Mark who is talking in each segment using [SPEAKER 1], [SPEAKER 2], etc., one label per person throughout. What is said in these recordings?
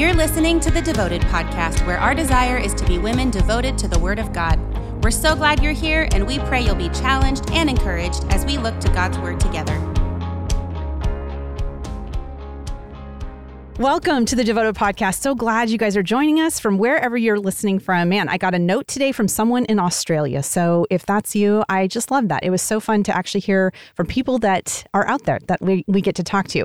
[SPEAKER 1] You're listening to the Devoted Podcast, where our desire is to be women devoted to the Word of God. We're so glad you're here, and we pray you'll be challenged and encouraged as we look to God's Word together.
[SPEAKER 2] Welcome to the Devoted Podcast. So glad you guys are joining us from wherever you're listening from. Man, I got a note today from someone in Australia. So if that's you, I just love that. It was so fun to actually hear from people that are out there that we, we get to talk to.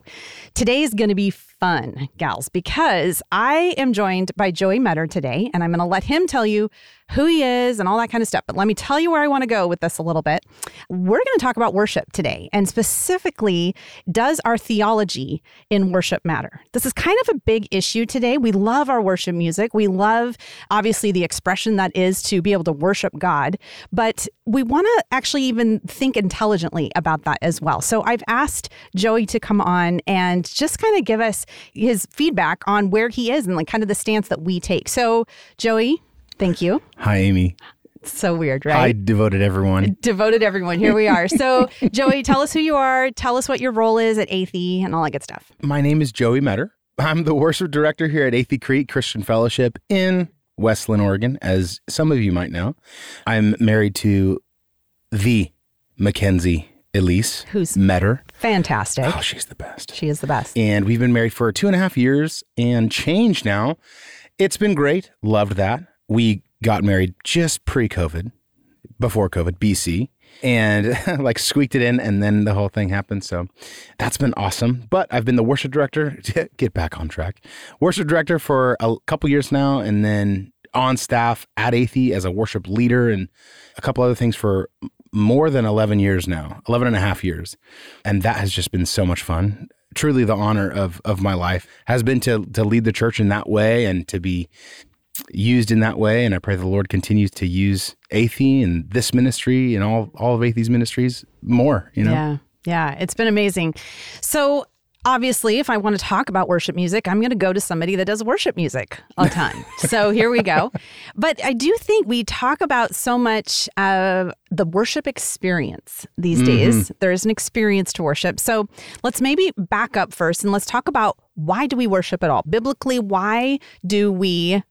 [SPEAKER 2] Today is going to be fun, gals, because I am joined by Joey Metter today, and I'm going to let him tell you who he is and all that kind of stuff. But let me tell you where I want to go with this a little bit. We're going to talk about worship today, and specifically, does our theology in worship matter? This is kind of a big issue today. We love our worship music. We love, obviously, the expression that is to be able to worship God, but we want to actually even think intelligently about that as well. So I've asked Joey to come on and just kind of give us his feedback on where he is and like kind of the stance that we take. So, Joey, thank you.
[SPEAKER 3] Hi, Amy.
[SPEAKER 2] So weird, right?
[SPEAKER 3] I devoted everyone.
[SPEAKER 2] Devoted everyone. Here we are. So, Joey, tell us who you are. Tell us what your role is at Athey and all that good stuff.
[SPEAKER 3] My name is Joey Metter. I'm the worship director here at Athey Creek Christian Fellowship in West Linn, Oregon, as some of you might know. I'm married to the Mackenzie Elise,
[SPEAKER 2] Who's
[SPEAKER 3] met her.
[SPEAKER 2] fantastic.
[SPEAKER 3] Oh, she's the best.
[SPEAKER 2] She is the best.
[SPEAKER 3] And we've been married for two and a half years and change now. It's been great. Loved that. We got married just pre COVID, before COVID, BC, and like squeaked it in, and then the whole thing happened. So that's been awesome. But I've been the worship director, get back on track, worship director for a couple years now, and then on staff at Athey as a worship leader and a couple other things for more than 11 years now 11 and a half years and that has just been so much fun truly the honor of of my life has been to to lead the church in that way and to be used in that way and i pray the lord continues to use Athey and this ministry and all all of Athey's ministries more you know
[SPEAKER 2] Yeah. Yeah. It's been amazing. So, obviously, if I want to talk about worship music, I'm going to go to somebody that does worship music a ton. so, here we go. But I do think we talk about so much of the worship experience these mm-hmm. days. There is an experience to worship. So, let's maybe back up first and let's talk about why do we worship at all? Biblically, why do we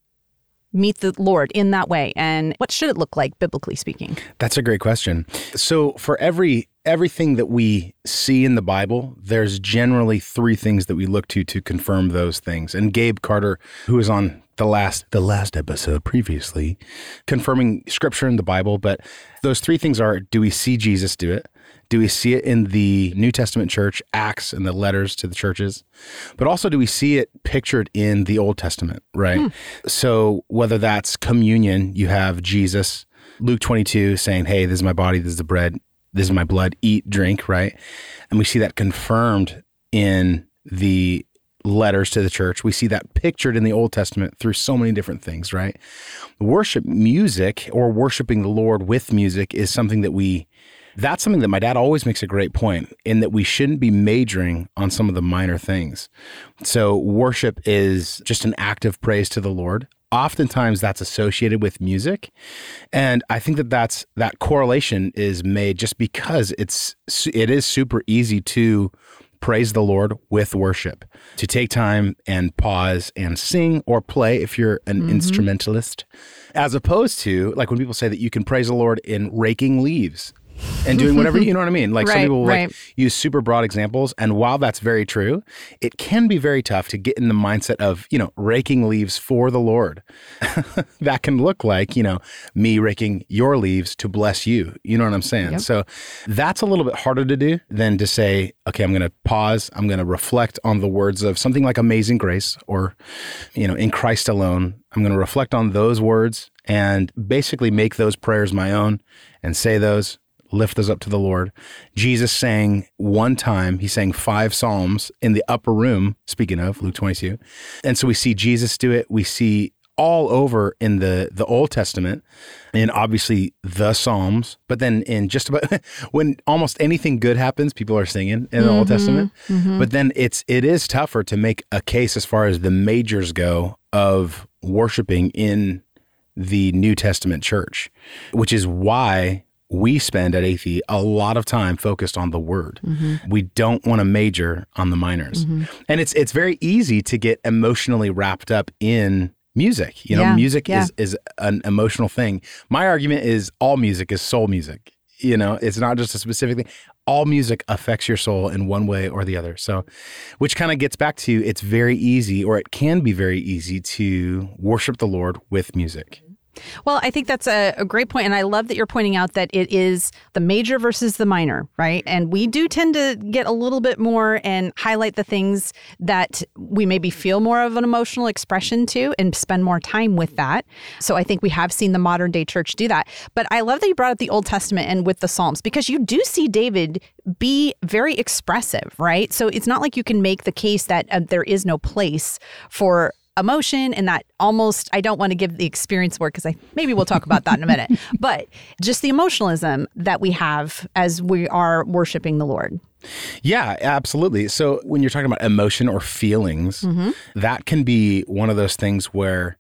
[SPEAKER 2] meet the Lord in that way? And what should it look like, biblically speaking?
[SPEAKER 3] That's a great question. So for every everything that we see in the Bible, there's generally three things that we look to to confirm those things. And Gabe Carter, who was on the last the last episode previously, confirming scripture in the Bible, but those three things are do we see Jesus do it? Do we see it in the New Testament church, Acts and the letters to the churches? But also, do we see it pictured in the Old Testament, right? Hmm. So, whether that's communion, you have Jesus, Luke 22 saying, Hey, this is my body, this is the bread, this is my blood, eat, drink, right? And we see that confirmed in the letters to the church. We see that pictured in the Old Testament through so many different things, right? Worship music or worshiping the Lord with music is something that we that's something that my dad always makes a great point in that we shouldn't be majoring on some of the minor things. So worship is just an act of praise to the Lord. Oftentimes that's associated with music. And I think that that's that correlation is made just because it's it is super easy to praise the Lord with worship, to take time and pause and sing or play if you're an mm-hmm. instrumentalist, as opposed to like when people say that you can praise the Lord in raking leaves and doing whatever, you know what I mean? Like some people will, like use super broad examples. And while that's very true, it can be very tough to get in the mindset of, you know, raking leaves for the Lord. that can look like, you know, me raking your leaves to bless you. You know what I'm saying? So that's a little bit harder to do than to say, okay, I'm going to pause. I'm going to reflect on the words of something like Amazing Grace or, you know, in Christ alone. I'm going to reflect on those words and basically make those prayers my own and say those lift those up to the Lord. Jesus sang one time, he sang five psalms in the upper room, speaking of Luke 22. And so we see Jesus do it. We see all over in the the Old Testament and obviously the Psalms, but then in just about when almost anything good happens, people are singing in the Old mm-hmm. Testament. Mm-hmm. But then it's it is tougher to make a case as far as the majors go of worshiping in the New Testament church, which is why we spend at Athey a lot of time focused on the word. Mm-hmm. We don't want to major on the minors. Mm-hmm. And it's it's very easy to get emotionally wrapped up in music. You know, yeah, music yeah. is is an emotional thing. My argument is all music is soul music. You know, it's not just a specific thing. All music affects your soul in one way or the other. So, which kind of gets back to it's very easy, or it can be very easy to worship the Lord with music.
[SPEAKER 2] Well, I think that's a, a, great point, and I love that you're pointing out that it is the major versus the minor, right? And we do tend to get a little bit more and highlight the things that we maybe feel more of an emotional expression to, and spend more time with that. So I think we have seen the modern day church do that. But I love that you brought up the Old Testament and with the Psalms because you do see David be very expressive, right? So it's not like you can make the case that uh, there is no place for emotion and that almost I don't want to give the experience word because I maybe we'll talk about that in a minute. But just the emotionalism that we have as we are worshiping the Lord.
[SPEAKER 3] Yeah, absolutely. So when you're talking about emotion or feelings, mm-hmm. that can be one of those things where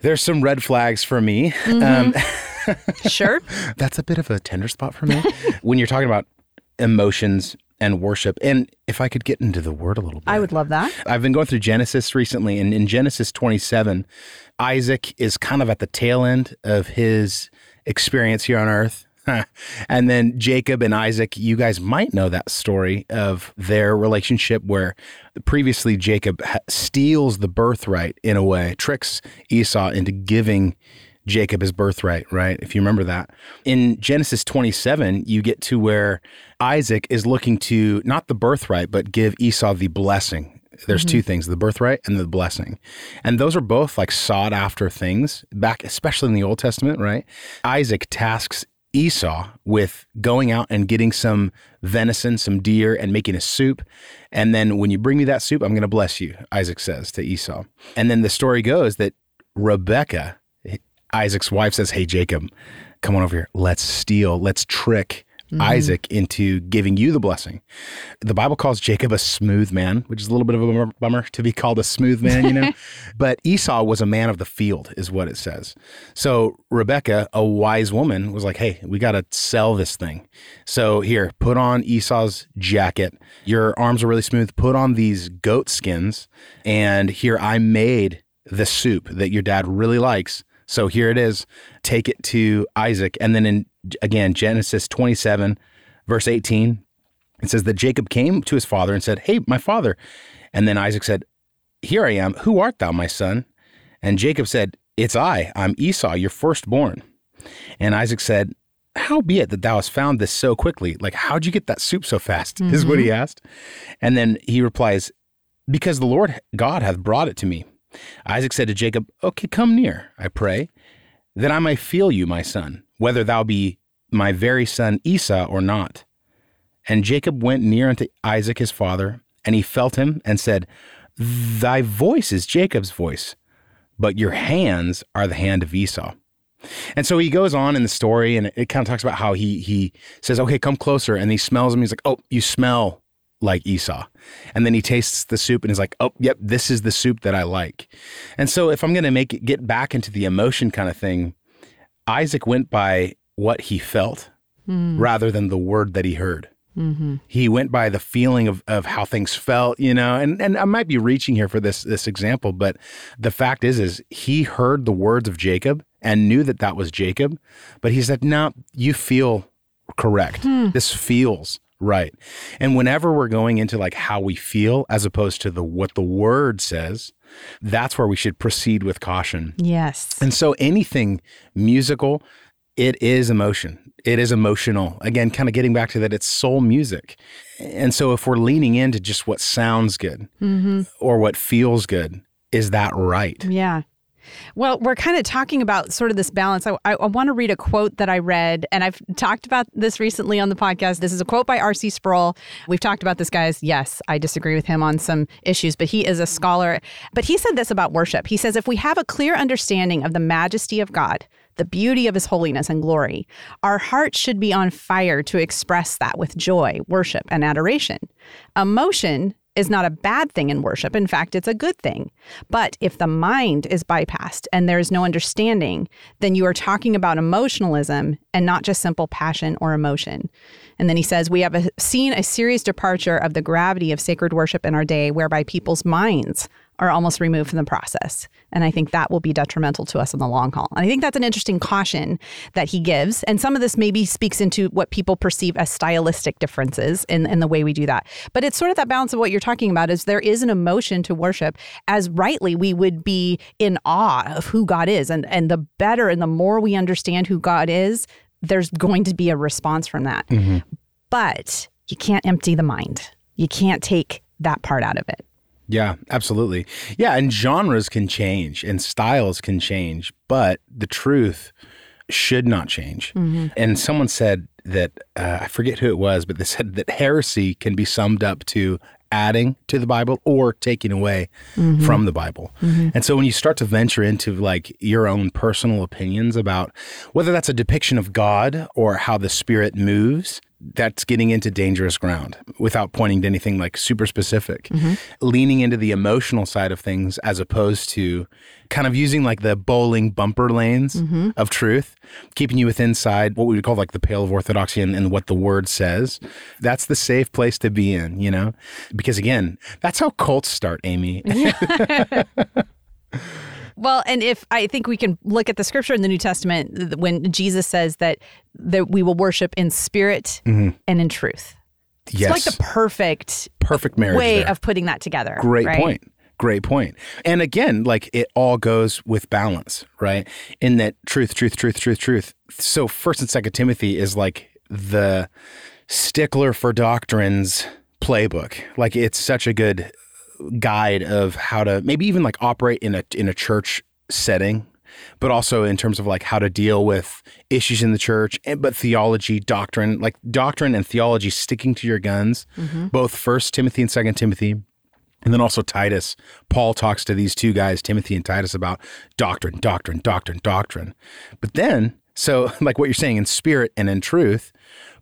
[SPEAKER 3] there's some red flags for me.
[SPEAKER 2] Mm-hmm. Um, sure.
[SPEAKER 3] That's a bit of a tender spot for me. when you're talking about emotions and worship. And if I could get into the word a little bit,
[SPEAKER 2] I would love that.
[SPEAKER 3] I've been going through Genesis recently, and in Genesis 27, Isaac is kind of at the tail end of his experience here on earth. and then Jacob and Isaac, you guys might know that story of their relationship where previously Jacob steals the birthright in a way, tricks Esau into giving Jacob his birthright, right? If you remember that. In Genesis 27, you get to where Isaac is looking to not the birthright, but give Esau the blessing. There's mm-hmm. two things, the birthright and the blessing. And those are both like sought after things back, especially in the Old Testament, right? Isaac tasks Esau with going out and getting some venison, some deer, and making a soup. And then when you bring me that soup, I'm going to bless you, Isaac says to Esau. And then the story goes that Rebecca, Isaac's wife says, Hey, Jacob, come on over here. Let's steal, let's trick Mm-hmm. Isaac into giving you the blessing. The Bible calls Jacob a smooth man, which is a little bit of a bummer to be called a smooth man, you know. but Esau was a man of the field, is what it says. So Rebecca, a wise woman, was like, hey, we got to sell this thing. So here, put on Esau's jacket. Your arms are really smooth. Put on these goat skins. And here, I made the soup that your dad really likes so here it is. Take it to Isaac. And then in again, Genesis 27, verse 18, it says that Jacob came to his father and said, Hey, my father. And then Isaac said, Here I am. Who art thou, my son? And Jacob said, It's I. I'm Esau, your firstborn. And Isaac said, How be it that thou hast found this so quickly? Like, how'd you get that soup so fast? Mm-hmm. Is what he mm-hmm. asked. And then he replies, Because the Lord God hath brought it to me. Isaac said to Jacob, Okay, come near, I pray, that I may feel you, my son, whether thou be my very son Esau or not. And Jacob went near unto Isaac his father, and he felt him, and said, Thy voice is Jacob's voice, but your hands are the hand of Esau. And so he goes on in the story, and it kind of talks about how he he says, "Okay, come closer," and he smells him. He's like, "Oh, you smell like Esau. And then he tastes the soup and is like, oh, yep, this is the soup that I like. And so if I'm going to make it get back into the emotion kind of thing, Isaac went by what he felt mm. rather than the word that he heard. Mm-hmm. He went by the feeling of, of how things felt, you know, and, and I might be reaching here for this this example, but the fact is, is he heard the words of Jacob and knew that that was Jacob, but he said, "No, you feel correct. Hmm. This feels Right. And whenever we're going into like how we feel as opposed to the what the word says, that's where we should proceed with caution.
[SPEAKER 2] Yes.
[SPEAKER 3] And so anything musical, it is emotion. It is emotional. Again, kind of getting back to that, it's soul music. And so if we're leaning into just what sounds good mm-hmm. or what feels good, is that right?
[SPEAKER 2] Yeah. Well, we're kind of talking about sort of this balance. I, I, I want to read a quote that I read, and I've talked about this recently on the podcast. This is a quote by R.C. Sproul. We've talked about this, guys. Yes, I disagree with him on some issues, but he is a scholar. But he said this about worship. He says, if we have a clear understanding of the majesty of God, the beauty of his holiness and glory, our hearts should be on fire to express that with joy, worship, and adoration. Emotion is not a bad thing in worship. In fact, it's a good thing. But if the mind is bypassed and there's no understanding, then you are talking about emotionalism and not just simple passion or emotion. And then he says, We have a, seen a serious departure of the gravity of sacred worship in our day, whereby people's minds are almost removed from the process. And I think that will be detrimental to us in the long haul. And I think that's an interesting caution that he gives. And some of this maybe speaks into what people perceive as stylistic differences in, in the way we do that. But it's sort of that balance of what you're talking about is there is an emotion to worship as rightly we would be in awe of who God is. And, and the better and the more we understand who God is, there's going to be a response from that. Mm-hmm. But you can't empty the mind. You can't take that part out of it.
[SPEAKER 3] Yeah, absolutely. Yeah, and genres can change and styles can change, but the truth should not change. Mm-hmm. And someone said that, uh, I forget who it was, but they said that heresy can be summed up to adding to the Bible or taking away mm-hmm. from the Bible. Mm-hmm. And so when you start to venture into like your own personal opinions about whether that's a depiction of God or how the Spirit moves, that's getting into dangerous ground without pointing to anything like super specific. Mm-hmm. Leaning into the emotional side of things as opposed to kind of using like the bowling bumper lanes mm-hmm. of truth, keeping you within side what we would call like the pale of orthodoxy and, and what the word says. That's the safe place to be in, you know? Because again, that's how cults start, Amy.
[SPEAKER 2] Well, and if I think we can look at the scripture in the New Testament when Jesus says that that we will worship in spirit mm-hmm. and in truth.
[SPEAKER 3] Yes.
[SPEAKER 2] It's like the perfect
[SPEAKER 3] perfect marriage
[SPEAKER 2] way
[SPEAKER 3] there.
[SPEAKER 2] of putting that together.
[SPEAKER 3] Great
[SPEAKER 2] right?
[SPEAKER 3] point. Great point. And again, like it all goes with balance, right? In that truth, truth, truth, truth, truth. So first and second Timothy is like the stickler for doctrines playbook. Like it's such a good guide of how to maybe even like operate in a in a church setting but also in terms of like how to deal with issues in the church but theology doctrine like doctrine and theology sticking to your guns mm-hmm. both first timothy and second timothy and then also titus paul talks to these two guys timothy and titus about doctrine doctrine doctrine doctrine but then so like what you're saying in spirit and in truth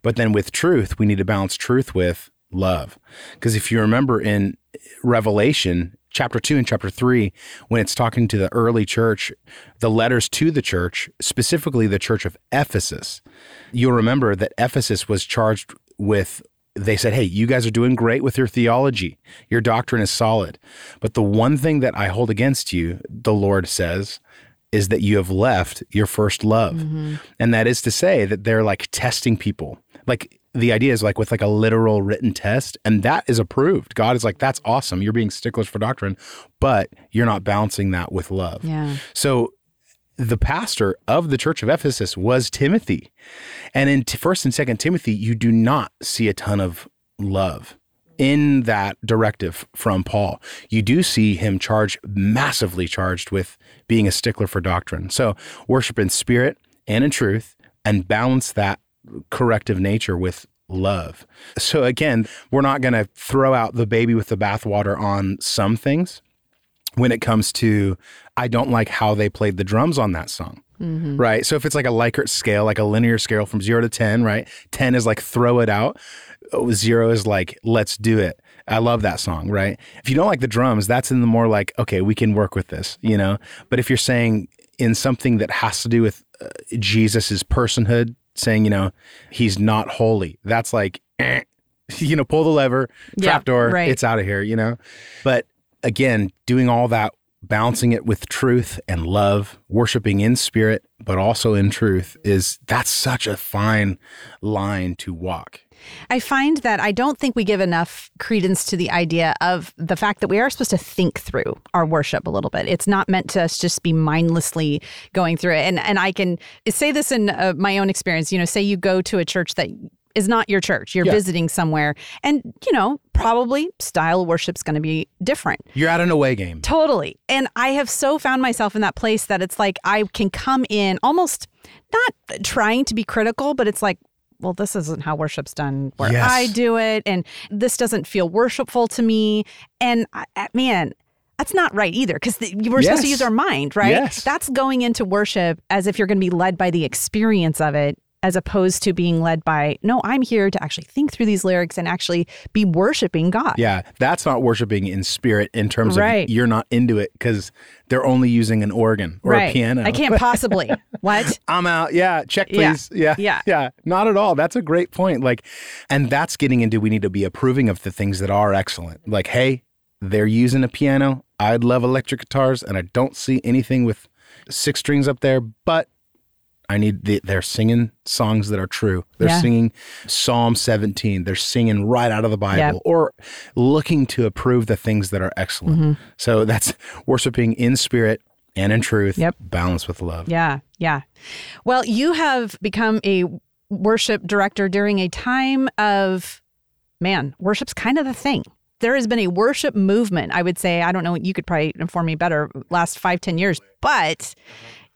[SPEAKER 3] but then with truth we need to balance truth with love because if you remember in Revelation, chapter 2 and chapter 3, when it's talking to the early church, the letters to the church, specifically the church of Ephesus, you'll remember that Ephesus was charged with they said, Hey, you guys are doing great with your theology. Your doctrine is solid. But the one thing that I hold against you, the Lord says, is that you have left your first love. Mm-hmm. And that is to say that they're like testing people. Like the idea is like with like a literal written test and that is approved. God is like that's awesome. You're being sticklers for doctrine but you're not balancing that with love.
[SPEAKER 2] Yeah.
[SPEAKER 3] So the pastor of the church of ephesus was timothy. And in first and second timothy you do not see a ton of love in that directive from paul. You do see him charged massively charged with being a stickler for doctrine. So worship in spirit and in truth and balance that corrective nature with love. So again, we're not going to throw out the baby with the bathwater on some things when it comes to I don't like how they played the drums on that song. Mm-hmm. Right. So if it's like a Likert scale, like a linear scale from zero to 10, right? 10 is like throw it out. zero is like let's do it. I love that song, right? If you don't like the drums, that's in the more like, okay, we can work with this, you know? But if you're saying in something that has to do with uh, Jesus's personhood, saying, you know, he's not holy. That's like, eh, you know, pull the lever,
[SPEAKER 2] yeah,
[SPEAKER 3] trapdoor,
[SPEAKER 2] right.
[SPEAKER 3] it's out of here, you know? But again, doing all that, balancing it with truth and love, worshiping in spirit, but also in truth is that's such a fine line to walk.
[SPEAKER 2] I find that I don't think we give enough credence to the idea of the fact that we are supposed to think through our worship a little bit. It's not meant to us just be mindlessly going through it. And and I can say this in uh, my own experience. You know, say you go to a church that is not your church. You're yeah. visiting somewhere, and you know probably style worship's going to be different.
[SPEAKER 3] You're at an away game.
[SPEAKER 2] Totally. And I have so found myself in that place that it's like I can come in almost not trying to be critical, but it's like, well, this isn't how worship's done where yes. I do it. And this doesn't feel worshipful to me. And I, man, that's not right either because we're yes. supposed to use our mind, right?
[SPEAKER 3] Yes.
[SPEAKER 2] That's going into worship as if you're going to be led by the experience of it as opposed to being led by, no, I'm here to actually think through these lyrics and actually be worshiping God.
[SPEAKER 3] Yeah, that's not worshiping in spirit in terms
[SPEAKER 2] Right.
[SPEAKER 3] of you're not into it because they're only using an organ or
[SPEAKER 2] right.
[SPEAKER 3] a piano.
[SPEAKER 2] I can't possibly. what?
[SPEAKER 3] I'm out. Yeah, check
[SPEAKER 2] Yeah.
[SPEAKER 3] please. Yeah.
[SPEAKER 2] Yeah.
[SPEAKER 3] Yeah. Not at all. That's a great point. Like and that's getting into we need to be approving of the things that are excellent. Like, hey, they're using a piano. I'd love electric guitars and I don't see anything with six strings up there, but I need the, they're singing songs that are true. They're
[SPEAKER 2] Yeah.
[SPEAKER 3] singing Psalm 17. They're singing right out of the Bible
[SPEAKER 2] Yep.
[SPEAKER 3] or looking to approve the things that are excellent.
[SPEAKER 2] Mm-hmm.
[SPEAKER 3] So that's worshiping in spirit and in truth,
[SPEAKER 2] Yep.
[SPEAKER 3] balanced with love.
[SPEAKER 2] Yeah, yeah. Well, you have become a worship director during a time of, man, worship's kind of the thing. There has been a worship movement, I would say. I don't know, you could probably inform me better, last five, ten years. But,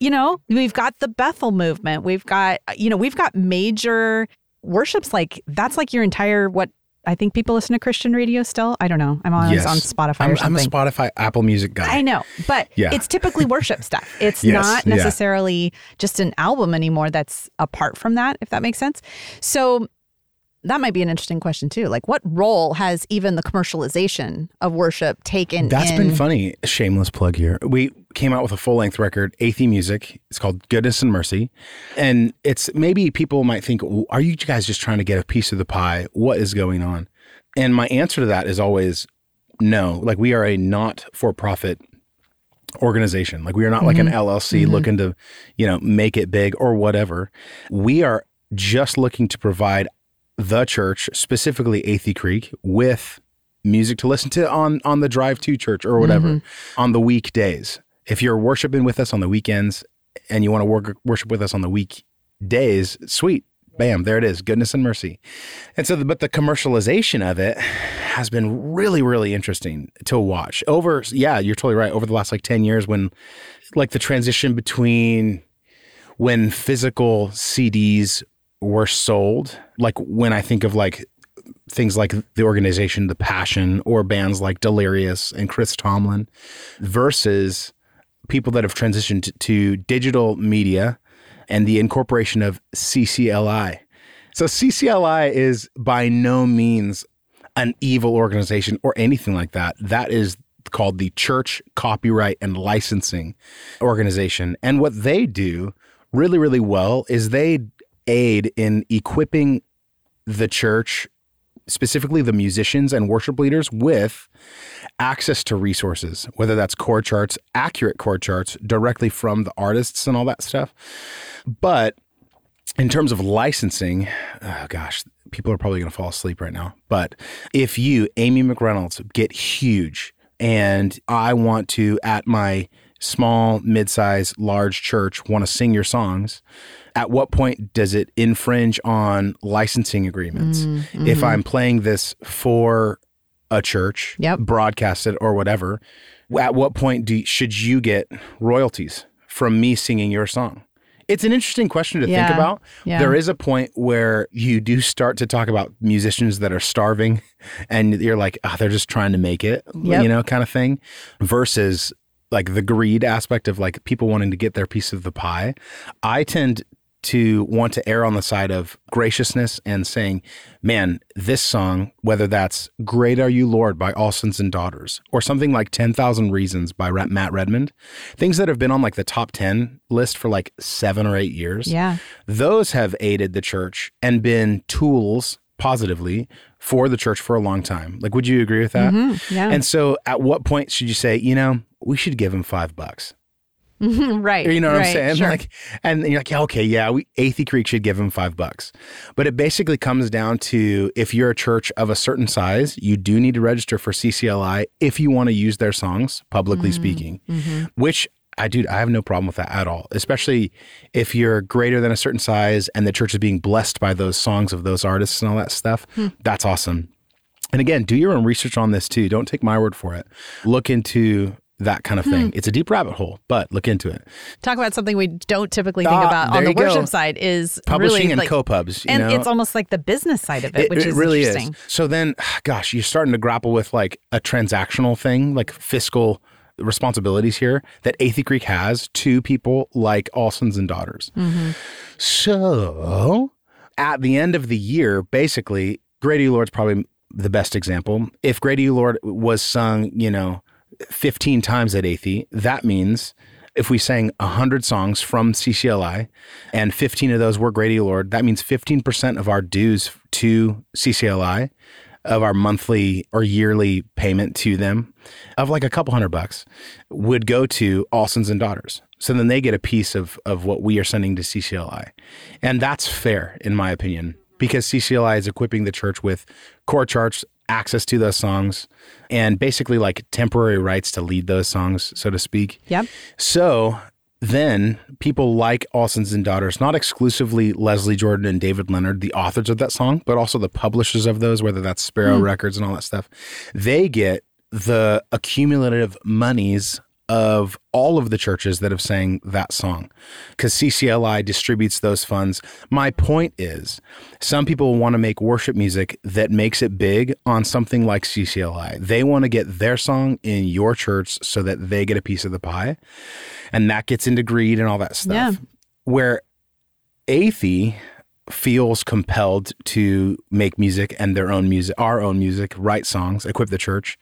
[SPEAKER 2] you know, we've got the Bethel movement. We've got, you know, we've got major worships like that's like your entire, what, I think people listen to Christian radio still. I don't know. I'm always
[SPEAKER 3] Yes.
[SPEAKER 2] on Spotify
[SPEAKER 3] I'm,
[SPEAKER 2] or
[SPEAKER 3] I'm a. Spotify, Apple Music guy.
[SPEAKER 2] I know, but
[SPEAKER 3] Yeah.
[SPEAKER 2] it's typically worship stuff. It's
[SPEAKER 3] Yes,
[SPEAKER 2] not
[SPEAKER 3] yeah.
[SPEAKER 2] necessarily just an album anymore that's apart from that, if that makes sense. So that might be an interesting question too. Like, what role has even the commercialization of worship taken?
[SPEAKER 3] That's
[SPEAKER 2] in,
[SPEAKER 3] been funny. Shameless plug here. We came out with a full length record, Athey Music. It's called Goodness and Mercy. And it's maybe people might think, are you guys just trying to get a piece of the pie? What is going on? And my answer to that is always no. Like, we are a not for profit organization. Like, we are not like an mm-hmm. LLC mm-hmm. looking to, you know, make it big or whatever. We are just looking to provide the church, specifically Athey Creek, with music to listen to on on the drive to church or whatever mm-hmm. on the weekdays. If you're worshiping with us on the weekends and you want to work, worship with us on the weekdays, sweet. Bam, there it is. Goodness and mercy. And so, but the commercialization of it has been really, really interesting to watch. Over, yeah, you're totally right. Over the last like 10 years, when like the transition between when physical CDs were sold, like when I think of like things like the organization The Passion or bands like Delirious and Chris Tomlin versus people that have transitioned to, digital media and the incorporation of CCLI. So CCLI is by no means an evil organization or anything like that. That is called the Church Copyright and Licensing Organization. And what they do really, really well is they aid in equipping the church, specifically the musicians and worship leaders, with access to resources, whether that's chord charts, accurate chord charts directly from the artists and all that stuff. But in terms of licensing, oh gosh, people are probably going to fall asleep right now. But if you, Amy McReynolds, get huge and I want to, at my small, mid-size, large church, want to sing your songs, at what point does it infringe on licensing agreements? Mm, if mm-hmm. I'm playing this for a church,
[SPEAKER 2] Yep.
[SPEAKER 3] broadcast it or whatever, at what point do should you get royalties from me singing your song? It's an interesting question to think about.
[SPEAKER 2] Yeah.
[SPEAKER 3] There is a point where you do start to talk about musicians that are starving and you're like, oh, they're just trying to make it,
[SPEAKER 2] Yep.
[SPEAKER 3] you know, kind of thing, versus like the greed aspect of like people wanting to get their piece of the pie. I tend to want to err on the side of graciousness and saying, man, this song, whether that's Great Are You Lord by All Sons and Daughters or something like 10,000 Reasons by Matt Redman, things that have been on like the top 10 list for like seven or eight years
[SPEAKER 2] Yeah.
[SPEAKER 3] those have aided the church and been tools positively for the church for a long time. Like, would you agree with that?
[SPEAKER 2] Mhm. Yeah.
[SPEAKER 3] And so, at what point should you say, you know, we should give him five bucks?
[SPEAKER 2] right.
[SPEAKER 3] You know what I'm saying?
[SPEAKER 2] Sure.
[SPEAKER 3] Like, and you're like, yeah, okay, yeah, we Athey Creek should give him five bucks. But it basically comes down to if you're a church of a certain size, you do need to register for CCLI if you want to use their songs, publicly speaking. Which I do, I have no problem with that at all. Especially if you're greater than a certain size and the church is being blessed by those songs of those artists and all that stuff. That's awesome. And again, do your own research on this too. Don't take my word for it. Look into that kind of
[SPEAKER 2] Hmm.
[SPEAKER 3] thing. It's a deep rabbit hole, but look into it.
[SPEAKER 2] Talk about something we don't typically think
[SPEAKER 3] Ah,
[SPEAKER 2] about on the
[SPEAKER 3] you go.
[SPEAKER 2] worship side is
[SPEAKER 3] Publishing
[SPEAKER 2] really
[SPEAKER 3] and
[SPEAKER 2] like,
[SPEAKER 3] co-pubs, you
[SPEAKER 2] and
[SPEAKER 3] know?
[SPEAKER 2] it's almost like the business side of it, which is
[SPEAKER 3] really
[SPEAKER 2] interesting.
[SPEAKER 3] is. So then, gosh, you're starting to grapple with like a transactional thing, like fiscal responsibilities here that Athey Creek has to people like all sons and daughters. Mm-hmm. So at the end of the year, basically, Grady Lord's probably the best example. If Grady Lord was sung, you know, 15 times at Athey, that means if we sang 100 songs from CCLI and 15 of those were Grady Lord, that means 15% of our dues to CCLI of our monthly or yearly payment to them of like a couple hundred bucks would go to all sons and daughters. So then they get a piece of of what we are sending to CCLI. And that's fair in my opinion because CCLI is equipping the church with chord charts, access to those songs, and basically like temporary rights to lead those songs, so to speak.
[SPEAKER 2] Yep.
[SPEAKER 3] So then people like All Sons and Daughters, not exclusively Leslie Jordan and David Leonard, the authors of that song, but also the publishers of those, whether that's Sparrow hmm. Records and all that stuff, they get the accumulative monies of all of the churches that have sang that song because CCLI distributes those funds. My point is, some people want to make worship music that makes it big on something like CCLI. They want to get their song in your church so that they get a piece of the pie. And that gets into greed and all that stuff.
[SPEAKER 2] Yeah.
[SPEAKER 3] Where Athey feels compelled to make music and their own music, our own music, write songs, equip the church,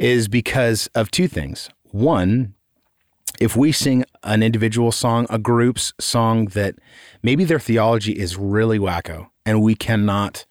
[SPEAKER 3] is because of two things. One, if we sing an individual song, a group's song that maybe their theology is really wacko and we cannot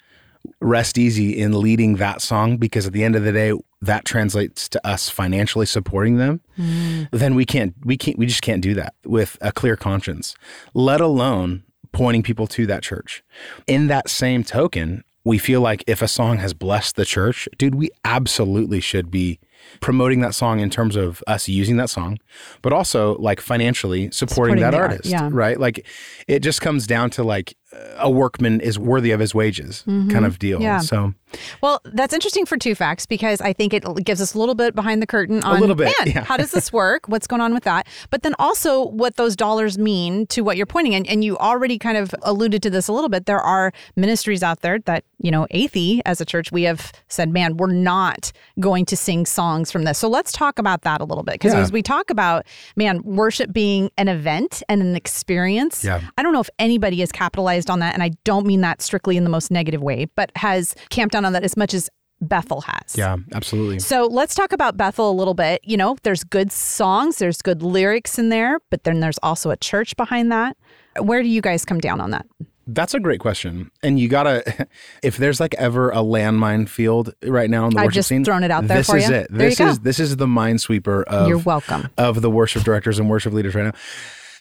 [SPEAKER 3] rest easy in leading that song because at the end of the day that translates to us financially supporting them mm. then we can't we can't we just can't do that with a clear conscience let alone pointing people to that church. In that same token we feel like if a song has blessed the church dude we absolutely should be promoting that song in terms of us using that song but also like financially supporting,
[SPEAKER 2] Supporting
[SPEAKER 3] that
[SPEAKER 2] the art,
[SPEAKER 3] artist
[SPEAKER 2] yeah.
[SPEAKER 3] right like it just comes down to like a workman is worthy of his wages kind of deal
[SPEAKER 2] Mm-hmm. Yeah.
[SPEAKER 3] so
[SPEAKER 2] Well, that's interesting for two facts because I think it gives us a little bit behind the curtain on
[SPEAKER 3] little bit,
[SPEAKER 2] man,
[SPEAKER 3] yeah.
[SPEAKER 2] how does this work? What's going on with that? But then also what those dollars mean to what you're pointing and and you already kind of alluded to this a little bit. There are ministries out there that, you know, Athey as a church, we have said, man, we're not going to sing songs from this. So let's talk about that a little bit because
[SPEAKER 3] Yeah.
[SPEAKER 2] as we talk about, man, worship being an event and an experience.
[SPEAKER 3] Yeah.
[SPEAKER 2] I don't know if anybody has capitalized on that, and I don't mean that strictly in the most negative way, but has camped down on that as much as Bethel has.
[SPEAKER 3] yeah absolutely
[SPEAKER 2] So let's talk about Bethel a little bit. You know, there's good songs, there's good lyrics in there, but then there's also a church behind that. Where do you guys come down on that?
[SPEAKER 3] That's a great question. And you gotta, if there's like ever a landmine field right now in the
[SPEAKER 2] I've
[SPEAKER 3] worship
[SPEAKER 2] just
[SPEAKER 3] scene,
[SPEAKER 2] thrown it out there
[SPEAKER 3] this
[SPEAKER 2] for
[SPEAKER 3] is
[SPEAKER 2] you.
[SPEAKER 3] it.
[SPEAKER 2] There
[SPEAKER 3] This is this is the minesweeper of
[SPEAKER 2] You're welcome.
[SPEAKER 3] of the worship directors and worship leaders right now.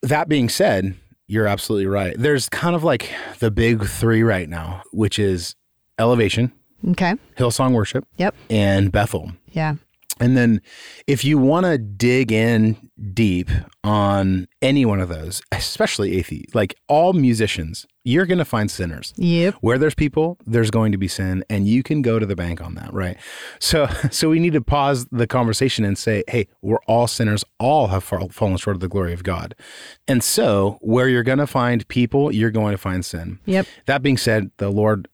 [SPEAKER 3] That being said, you're absolutely right. There's kind of like the big three right now, which is Elevation,
[SPEAKER 2] Okay.
[SPEAKER 3] Hillsong Worship,
[SPEAKER 2] Yep.
[SPEAKER 3] and Bethel.
[SPEAKER 2] Yeah.
[SPEAKER 3] And then if you want to dig in deep on any one of those, especially Athey, like all musicians, you're going to find sinners.
[SPEAKER 2] Yep.
[SPEAKER 3] Where there's people, there's going to be sin, and you can go to the bank on that, right? So, so we need to pause the conversation and say, "Hey, we're all sinners. All have fallen short of the glory of God." And so, where you're going to find people, you're going to find sin.
[SPEAKER 2] Yep.
[SPEAKER 3] That being said, the Lord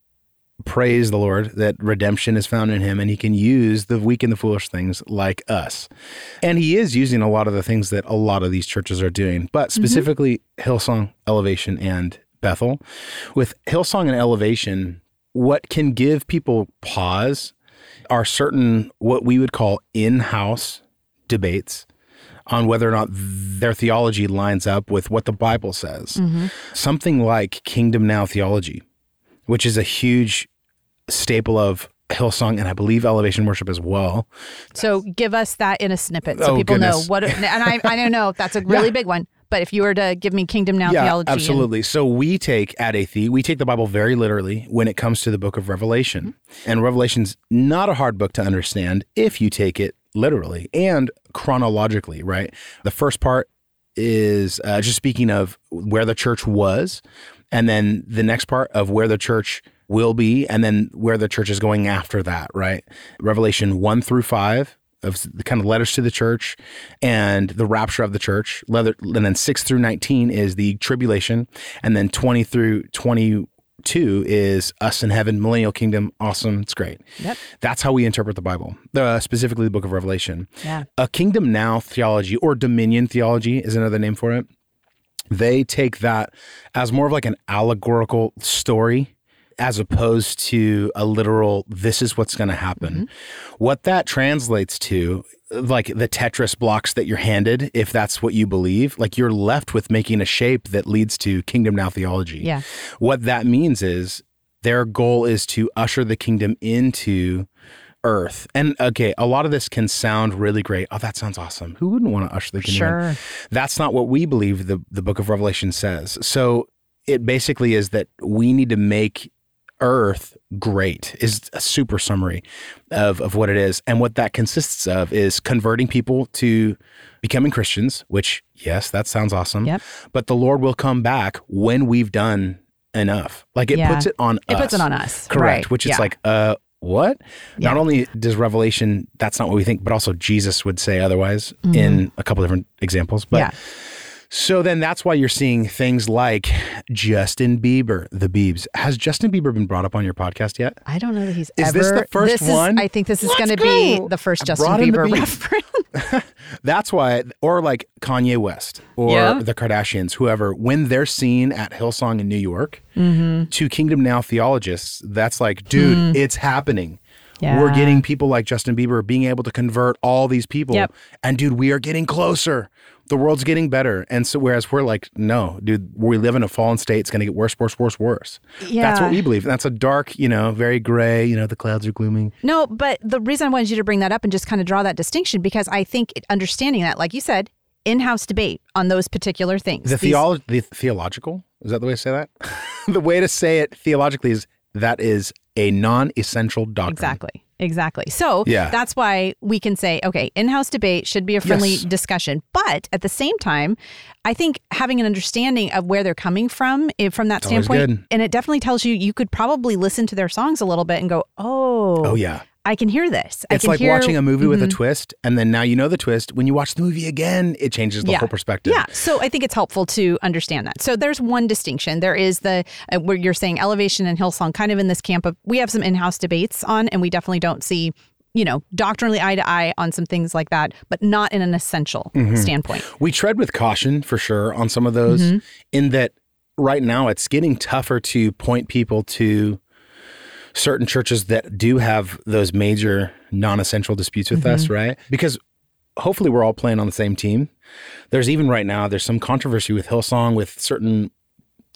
[SPEAKER 3] praise the Lord that redemption is found in him and he can use the weak and the foolish things like us. And he is using a lot of the things that a lot of these churches are doing, but mm-hmm. specifically Hillsong, Elevation, and Bethel. With Hillsong and Elevation, what can give people pause are certain what we would call in-house debates on whether or not their theology lines up with what the Bible says. Mm-hmm. Something like kingdom now theology, which is a huge staple of Hillsong and I believe Elevation Worship as well.
[SPEAKER 2] So give us that in a snippet so
[SPEAKER 3] Oh,
[SPEAKER 2] people know what. And I, I don't know if that's a really
[SPEAKER 3] Yeah.
[SPEAKER 2] big one, but if you were to give me Kingdom Now
[SPEAKER 3] yeah,
[SPEAKER 2] theology, and-
[SPEAKER 3] absolutely. So we take at Athey, we take the Bible very literally when it comes to the book of Revelation. And Revelation's not a hard book to understand if you take it literally and chronologically, right? The first part is uh, just speaking of where the church was, and then the next part of where the church will be, and then where the church is going after that, right? Revelation 1 through 5 of the kind of letters to the church and the rapture of the church. Leather, and then 6 through 19 is the tribulation, and then 20 through 22 is us in heaven, millennial kingdom, awesome, it's great.
[SPEAKER 2] Yep.
[SPEAKER 3] That's how we interpret the Bible, uh, specifically the book of Revelation.
[SPEAKER 2] Yeah.
[SPEAKER 3] A kingdom now theology or dominion theology is another name for it. They take that as more of like an allegorical story as opposed to a literal, this is what's going to happen. Mm-hmm. What that translates to, like the Tetris blocks that you're handed, if that's what you believe, like you're left with making a shape that leads to kingdom now theology.
[SPEAKER 2] Yeah.
[SPEAKER 3] What that means is their goal is to usher the kingdom into earth. And okay, a lot of this can sound really great. Oh, that sounds awesome. Who wouldn't want to usher the kingdom? in?
[SPEAKER 2] Sure.
[SPEAKER 3] That's not what we believe the, the book of Revelation says. So it basically is that we need to make earth great is a super summary of, of what it is. And what that consists of is converting people to becoming Christians, which, yes, that sounds awesome.
[SPEAKER 2] Yep.
[SPEAKER 3] But the Lord will come back when we've done enough. Like it
[SPEAKER 2] Yeah.
[SPEAKER 3] puts it on us.
[SPEAKER 2] It
[SPEAKER 3] us.
[SPEAKER 2] puts it on us.
[SPEAKER 3] Correct.
[SPEAKER 2] Right.
[SPEAKER 3] Which is
[SPEAKER 2] Yeah.
[SPEAKER 3] like, uh, what?
[SPEAKER 2] Yeah.
[SPEAKER 3] Not only does Revelation, that's not what we think, but also Jesus would say otherwise in a couple different examples. But
[SPEAKER 2] Mm-hmm. yeah.
[SPEAKER 3] So then that's why you're seeing things like Justin Bieber, the Biebs. Has Justin Bieber been brought up on your podcast yet?
[SPEAKER 2] I don't know that he's
[SPEAKER 3] Is
[SPEAKER 2] ever.
[SPEAKER 3] this the first
[SPEAKER 2] this is-
[SPEAKER 3] one?
[SPEAKER 2] I think this is going to be the first
[SPEAKER 3] I
[SPEAKER 2] Justin
[SPEAKER 3] brought in the
[SPEAKER 2] Bieber reference.
[SPEAKER 3] That's why, or like Kanye West or
[SPEAKER 2] Yeah.
[SPEAKER 3] the Kardashians, whoever, when they're seen at Hillsong in New York,
[SPEAKER 2] Mm-hmm.
[SPEAKER 3] to Kingdom Now theologists, that's like, dude, it's happening. We're
[SPEAKER 2] Hmm.
[SPEAKER 3] Getting people like Justin Bieber being able to convert all these people.
[SPEAKER 2] Yep.
[SPEAKER 3] And dude, we are getting closer. The world's getting better. And so, whereas we're like, no, dude, we live in a fallen state. It's going to get worse, worse, worse, worse.
[SPEAKER 2] Yeah.
[SPEAKER 3] That's what we believe. And that's a dark, you know, very gray, you know, the clouds are glooming.
[SPEAKER 2] No, but the reason I wanted you to bring that up and just kind of draw that distinction because I think understanding that, like you said, in-house debate on those particular things.
[SPEAKER 3] The,
[SPEAKER 2] These-
[SPEAKER 3] theolo- the theological, is that the way to say that? the way to say it theologically is that is a non essential doctrine.
[SPEAKER 2] Exactly. Exactly. So
[SPEAKER 3] Yeah.
[SPEAKER 2] that's why we can say, okay, in house debate should be a friendly
[SPEAKER 3] Yes.
[SPEAKER 2] discussion. But at the same time, I think having an understanding of where they're coming from, eh, from that
[SPEAKER 3] It's
[SPEAKER 2] standpoint, and it definitely tells you, you could probably listen to their songs a little bit and go, oh,
[SPEAKER 3] Oh, yeah.
[SPEAKER 2] I can hear this. I
[SPEAKER 3] It's like
[SPEAKER 2] hear,
[SPEAKER 3] watching a movie with a
[SPEAKER 2] Mhm.
[SPEAKER 3] twist, and then now you know the twist. When you watch the movie again, it changes the
[SPEAKER 2] Yeah.
[SPEAKER 3] whole perspective.
[SPEAKER 2] Yeah, so I think it's helpful to understand that. So there's one distinction. There is the uh, where you're saying elevation and Hillsong, kind of in this camp of we have some in-house debates on, and we definitely don't see, you know, doctrinally eye to eye on some things like that, but not in an essential
[SPEAKER 3] Mm-hmm.
[SPEAKER 2] standpoint.
[SPEAKER 3] We tread with caution for sure on some of those,
[SPEAKER 2] Mm-hmm.
[SPEAKER 3] in that right now it's getting tougher to point people to certain churches that do have those major non essential disputes with us,
[SPEAKER 2] Mm-hmm.
[SPEAKER 3] right? Because hopefully we're all playing on the same team. There's even right now, there's some controversy with Hillsong with certain,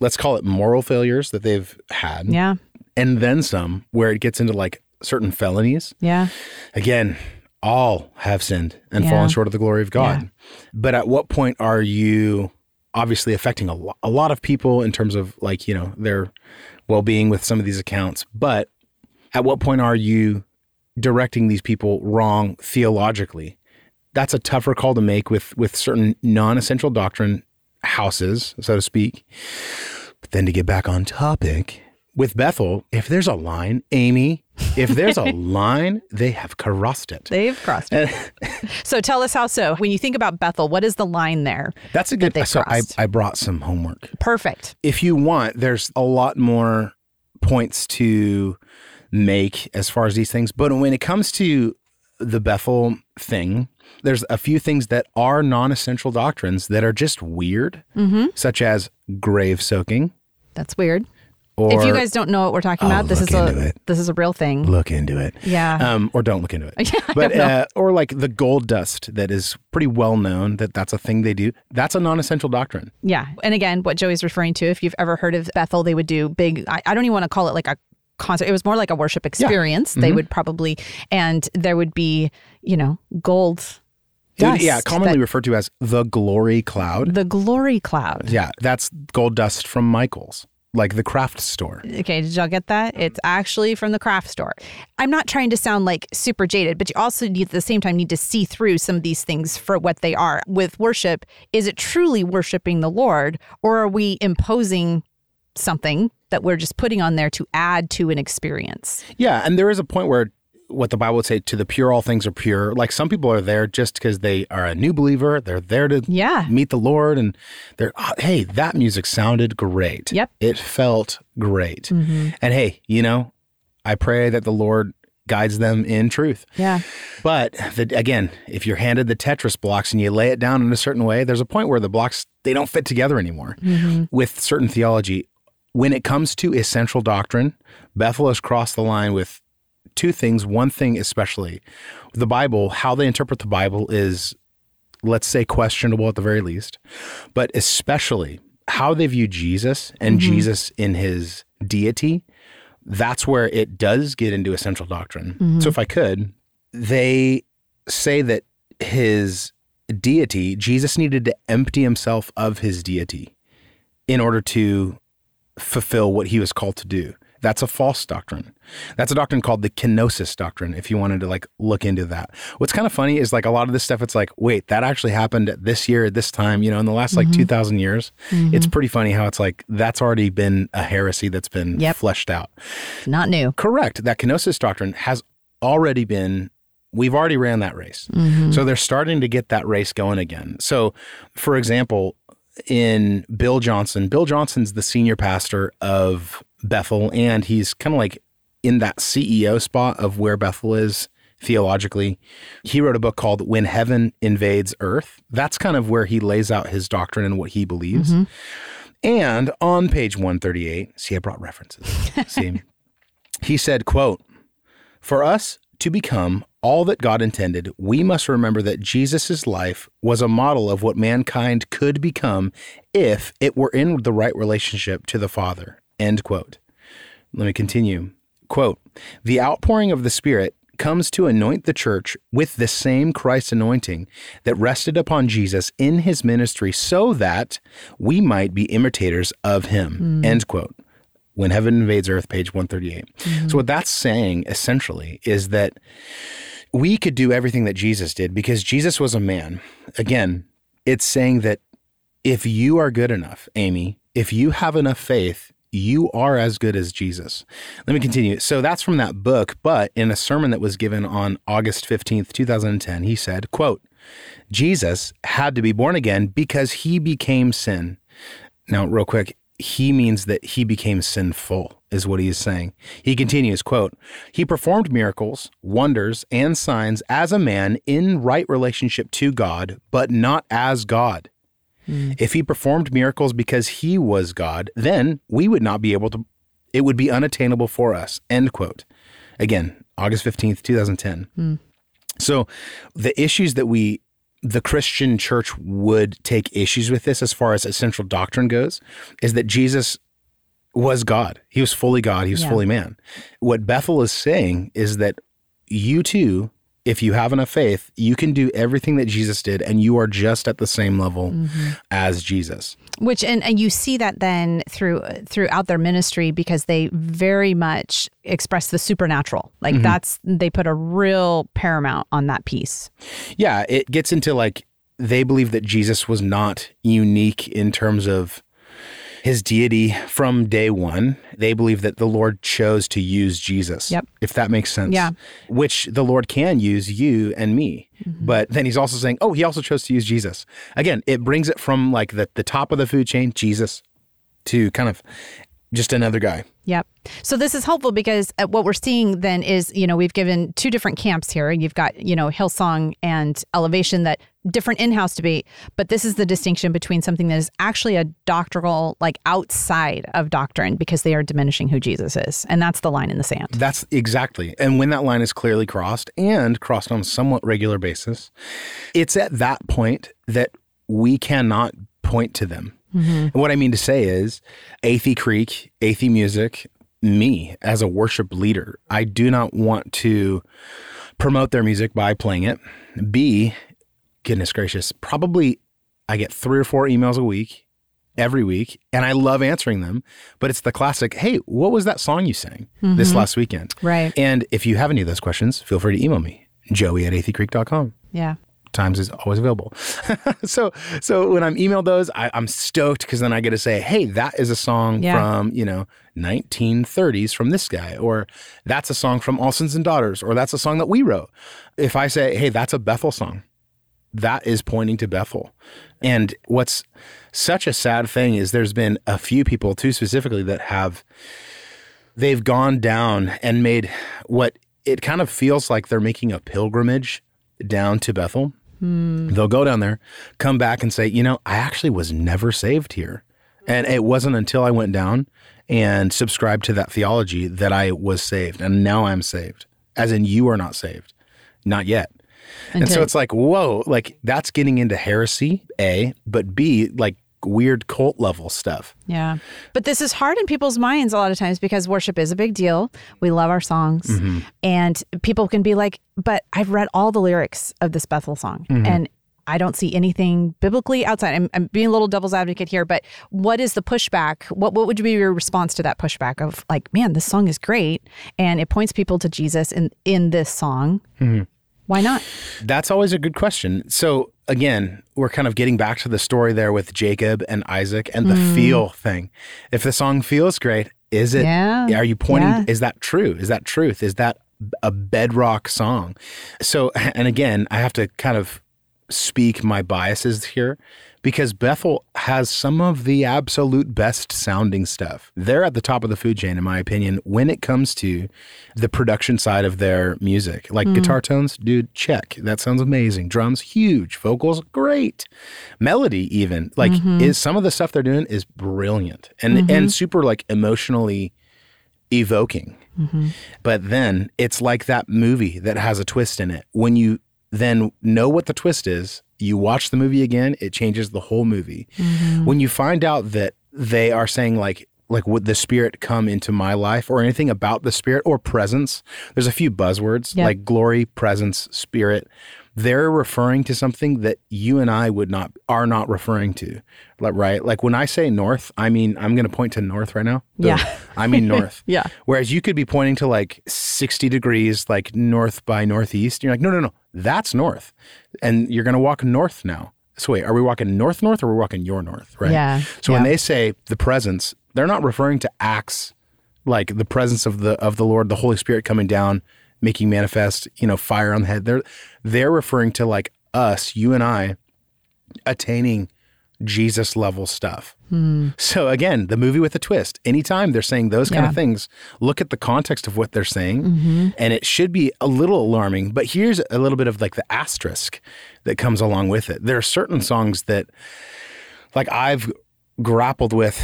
[SPEAKER 3] let's call it moral failures that they've had.
[SPEAKER 2] Yeah,
[SPEAKER 3] And then some where it gets into like certain felonies.
[SPEAKER 2] yeah,
[SPEAKER 3] Again, all have sinned and
[SPEAKER 2] Yeah.
[SPEAKER 3] fallen short of the glory of God.
[SPEAKER 2] Yeah.
[SPEAKER 3] But at what point are you obviously affecting a, lo- a lot of people in terms of like, you know, their well being with some of these accounts? But at what point are you directing these people wrong theologically? That's a tougher call to make with with certain non-essential doctrine houses, so to speak. But then to get back on topic, with Bethel, if there's a line, Amy, if there's a line, they have crossed it.
[SPEAKER 2] they've crossed it. so tell us how so. When you think about Bethel, what is the line there?
[SPEAKER 3] That's a good.
[SPEAKER 2] they've
[SPEAKER 3] So I. I brought some homework.
[SPEAKER 2] Perfect.
[SPEAKER 3] If you want, there's a lot more points to make as far as these things. But when it comes to the Bethel thing, there's a few things that are non-essential doctrines that are just weird,
[SPEAKER 2] Mm-hmm.
[SPEAKER 3] such as grave soaking.
[SPEAKER 2] That's weird.
[SPEAKER 3] Or
[SPEAKER 2] if you guys don't know what we're talking
[SPEAKER 3] Oh,
[SPEAKER 2] about, this is a
[SPEAKER 3] it.
[SPEAKER 2] this is a real thing.
[SPEAKER 3] look into it.
[SPEAKER 2] Yeah.
[SPEAKER 3] Um, or don't look into it.
[SPEAKER 2] Yeah,
[SPEAKER 3] but uh, or like the gold dust that is pretty well known that that's a thing they do. That's a non-essential doctrine.
[SPEAKER 2] Yeah. And again, what Joey's referring to, if you've ever heard of Bethel, they would do big, I, I don't even want to call it like a concert. It was more like a worship experience.
[SPEAKER 3] Mm-hmm.
[SPEAKER 2] They would probably, and there would be, you know, gold dust.
[SPEAKER 3] yeah, commonly
[SPEAKER 2] that-
[SPEAKER 3] referred to as the glory cloud.
[SPEAKER 2] the glory cloud.
[SPEAKER 3] Yeah, that's gold dust from Michael's, like the craft store.
[SPEAKER 2] Okay, did y'all get that? Um, it's actually from the craft store. I'm not trying to sound like super jaded, but you also need at the same time need to see through some of these things for what they are. With worship, is it truly worshiping the Lord or are we imposing something that we're just putting on there to add to an experience?
[SPEAKER 3] Yeah, and there is a point where what the Bible would say to the pure, all things are pure. Like some people are there just because they are a new believer. They're there to
[SPEAKER 2] Yeah.
[SPEAKER 3] meet the Lord and they're, "Oh, hey, that music sounded great.
[SPEAKER 2] Yep.
[SPEAKER 3] It felt great. Mm-hmm. And hey, you know, I pray that the Lord guides them in truth.
[SPEAKER 2] Yeah.
[SPEAKER 3] But the, again, if you're handed the Tetris blocks and you lay it down in a certain way, there's a point where the blocks they don't fit together anymore. Mm-hmm. With certain theology, when it comes to essential doctrine, Bethel has crossed the line with two things. One thing especially, the Bible, how they interpret the Bible is, let's say, questionable at the very least, but especially how they view Jesus and mm-hmm. Jesus in his deity. That's where it does get into essential doctrine. Mm-hmm. So if I could, they say that his deity, Jesus needed to empty himself of his deity in order to fulfill what he was called to do. That's a false doctrine. That's a doctrine called the kenosis doctrine, if you wanted to like look into that. What's kind of funny is like a lot of this stuff, it's like, wait, that actually happened this year, at this time, you know, in the last like mm-hmm. 2,000 years. Mm-hmm. It's pretty funny how it's like that's already been a heresy that's been
[SPEAKER 2] Yep.
[SPEAKER 3] fleshed out.
[SPEAKER 2] Not new.
[SPEAKER 3] Correct. That kenosis doctrine has already been, we've already ran that race. Mm-hmm. So they're starting to get that race going again. So, for example, in Bill Johnson, Bill Johnson's the senior pastor of Bethel, and he's kind of like in that CEO spot of where Bethel is theologically. He wrote a book called When Heaven Invades Earth. That's kind of where he lays out his doctrine and what he believes. Mm-hmm. And on page 138, see, I brought references. see, he said, quote, For us to become all that God intended, we must remember that Jesus' life was a model of what mankind could become if it were in the right relationship to the Father. End quote. Let me continue. Quote, the outpouring of the Spirit comes to anoint the church with the same Christ anointing that rested upon Jesus in his ministry so that we might be imitators of him. Hmm. End quote. When Heaven Invades Earth, page 138. Mm-hmm. So, what that's saying essentially is that we could do everything that Jesus did because Jesus was a man. Again, it's saying that if you are good enough, Amy, if you have enough faith, you are as good as Jesus. Let me continue. So that's from that book, but in a sermon that was given on August 15th, 2010, he said, quote, Jesus had to be born again because he became sin. Now, real quick, he means that he became sinful is what he is saying. He continues, quote, he performed miracles, wonders, and signs as a man in right relationship to God, but not as God. Hmm. If he performed miracles because he was God, then we would not be able to, it would be unattainable for us. End quote. Again, August 15th, 2010. Hmm. So the issues that we, the Christian church would take issues with this as far as essential doctrine goes is that Jesus was God. He was fully God. He was
[SPEAKER 2] Yeah.
[SPEAKER 3] fully man. What Bethel is saying is that you too, if you have enough faith, you can do everything that Jesus did and you are just at the same level as Jesus.
[SPEAKER 2] Which and, and you see that then through throughout their ministry because they very much express the supernatural. Like
[SPEAKER 3] Mm-hmm.
[SPEAKER 2] that's they put a real paramount on that piece.
[SPEAKER 3] Yeah, it gets into like they believe that Jesus was not unique in terms of his deity from day one. They believe that the Lord chose to use Jesus.
[SPEAKER 2] Yep.
[SPEAKER 3] If that makes sense.
[SPEAKER 2] Yeah.
[SPEAKER 3] Which the Lord can use you and me. But then he's also saying, oh, he also chose to use Jesus. Again, it brings it from like the, the top of the food chain, Jesus, to kind of just another guy.
[SPEAKER 2] Yep. So this is helpful because uh, what we're seeing then is, you know, we've given two different camps here. You've got, you know, Hillsong and Elevation that different in-house debate, but this is the distinction between something that is actually a doctrinal, like outside of doctrine, because they are diminishing who Jesus is, and that's the line in the sand.
[SPEAKER 3] That's exactly. And when that line is clearly crossed and crossed on a somewhat regular basis, it's at that point that we cannot point to them. Mm-hmm. And what I mean to say is, Athey Creek, Athey Music, me as a worship leader, I do not want to promote their music by playing it. B, goodness gracious, probably I get three or four emails a week every week and I love answering them. But it's the classic, hey, what was that song you sang this mm-hmm. last weekend?
[SPEAKER 2] Right.
[SPEAKER 3] And if you have any of those questions, feel free to email me, joey at atheycreek.com.
[SPEAKER 2] Yeah.
[SPEAKER 3] times is always available. so so when I'm emailed those, I, I'm stoked because then I get to say, hey, that is a song
[SPEAKER 2] Yeah.
[SPEAKER 3] from you know 1930s from this guy, or that's a song from All Sons and Daughters, or that's a song that we wrote. If I say, hey, that's a Bethel song, that is pointing to Bethel. And what's such a sad thing is there's been a few people, too specifically, that have they've gone down and made what it kind of feels like they're making a pilgrimage down to Bethel. Hmm. They'll go down there, come back and say, you know, I actually was never saved here. And it wasn't until I went down and subscribed to that theology that I was saved. And now I'm saved, as in you are not saved. Not yet. And so it's like, whoa, like that's getting into heresy, A, but B, like weird cult level stuff.
[SPEAKER 2] Yeah. But this is hard in people's minds a lot of times because worship is a big deal. We love our songs.
[SPEAKER 3] Mm-hmm.
[SPEAKER 2] And people can be like, but I've read all the lyrics of this Bethel song
[SPEAKER 3] Mm-hmm.
[SPEAKER 2] and I don't see anything biblically outside. I'm, I'm being a little devil's advocate here, but what is the pushback? What, what would be your response to that pushback of like, man, this song is great and it points people to Jesus in, in this song?
[SPEAKER 3] Mm-hmm.
[SPEAKER 2] Why not?
[SPEAKER 3] That's always a good question. So again, we're kind of getting back to the story there with Jacob and Isaac and the mm. feel thing. If the song feels great, is it?
[SPEAKER 2] Yeah.
[SPEAKER 3] Are you pointing?
[SPEAKER 2] Yeah.
[SPEAKER 3] Is that true? Is that truth? Is that a bedrock song? So, and again, I have to kind of speak my biases here because Bethel has some of the absolute best sounding stuff. They're at the top of the food chain, in my opinion, when it comes to the production side of their music. Like mm. guitar tones, dude, check. That sounds amazing. Drums, huge. Vocals, great. Melody, even like mm-hmm. is some of the stuff they're doing is brilliant and and mm-hmm. super like emotionally evoking. Mm-hmm. But then it's like that movie that has a twist in it. When you then know what the twist is, you watch the movie again, it changes the whole movie. Mm-hmm. When you find out that they are saying like like would the spirit come into my life or anything about the spirit or presence, there's a few buzzwords
[SPEAKER 2] Yeah.
[SPEAKER 3] like glory, presence, spirit. They're referring to something that you and I would not are not referring to. Like, Right? Like when I say north, I mean I'm going to point to north right now.
[SPEAKER 2] Yeah.
[SPEAKER 3] I mean north.
[SPEAKER 2] Yeah.
[SPEAKER 3] Whereas you could be pointing to like 60 degrees, like north by northeast. You're like, no, no, no, that's north. And you're going to walk north now. So wait, are we walking north, north, or are we walking your north? Right.
[SPEAKER 2] Yeah,
[SPEAKER 3] So when they say the presence, they're not referring to acts like the presence of the of the Lord, the Holy Spirit coming down, making manifest, you know, fire on the head. They're they're referring to like us, you and I, attaining Jesus level stuff. Hmm. So again, the movie with a twist. Anytime they're saying those kind
[SPEAKER 2] Yeah.
[SPEAKER 3] of things, look at the context of what they're saying, mm-hmm. and it should be a little alarming. But here's a little bit of like the asterisk that comes along with it. There are certain songs that, like I've grappled with.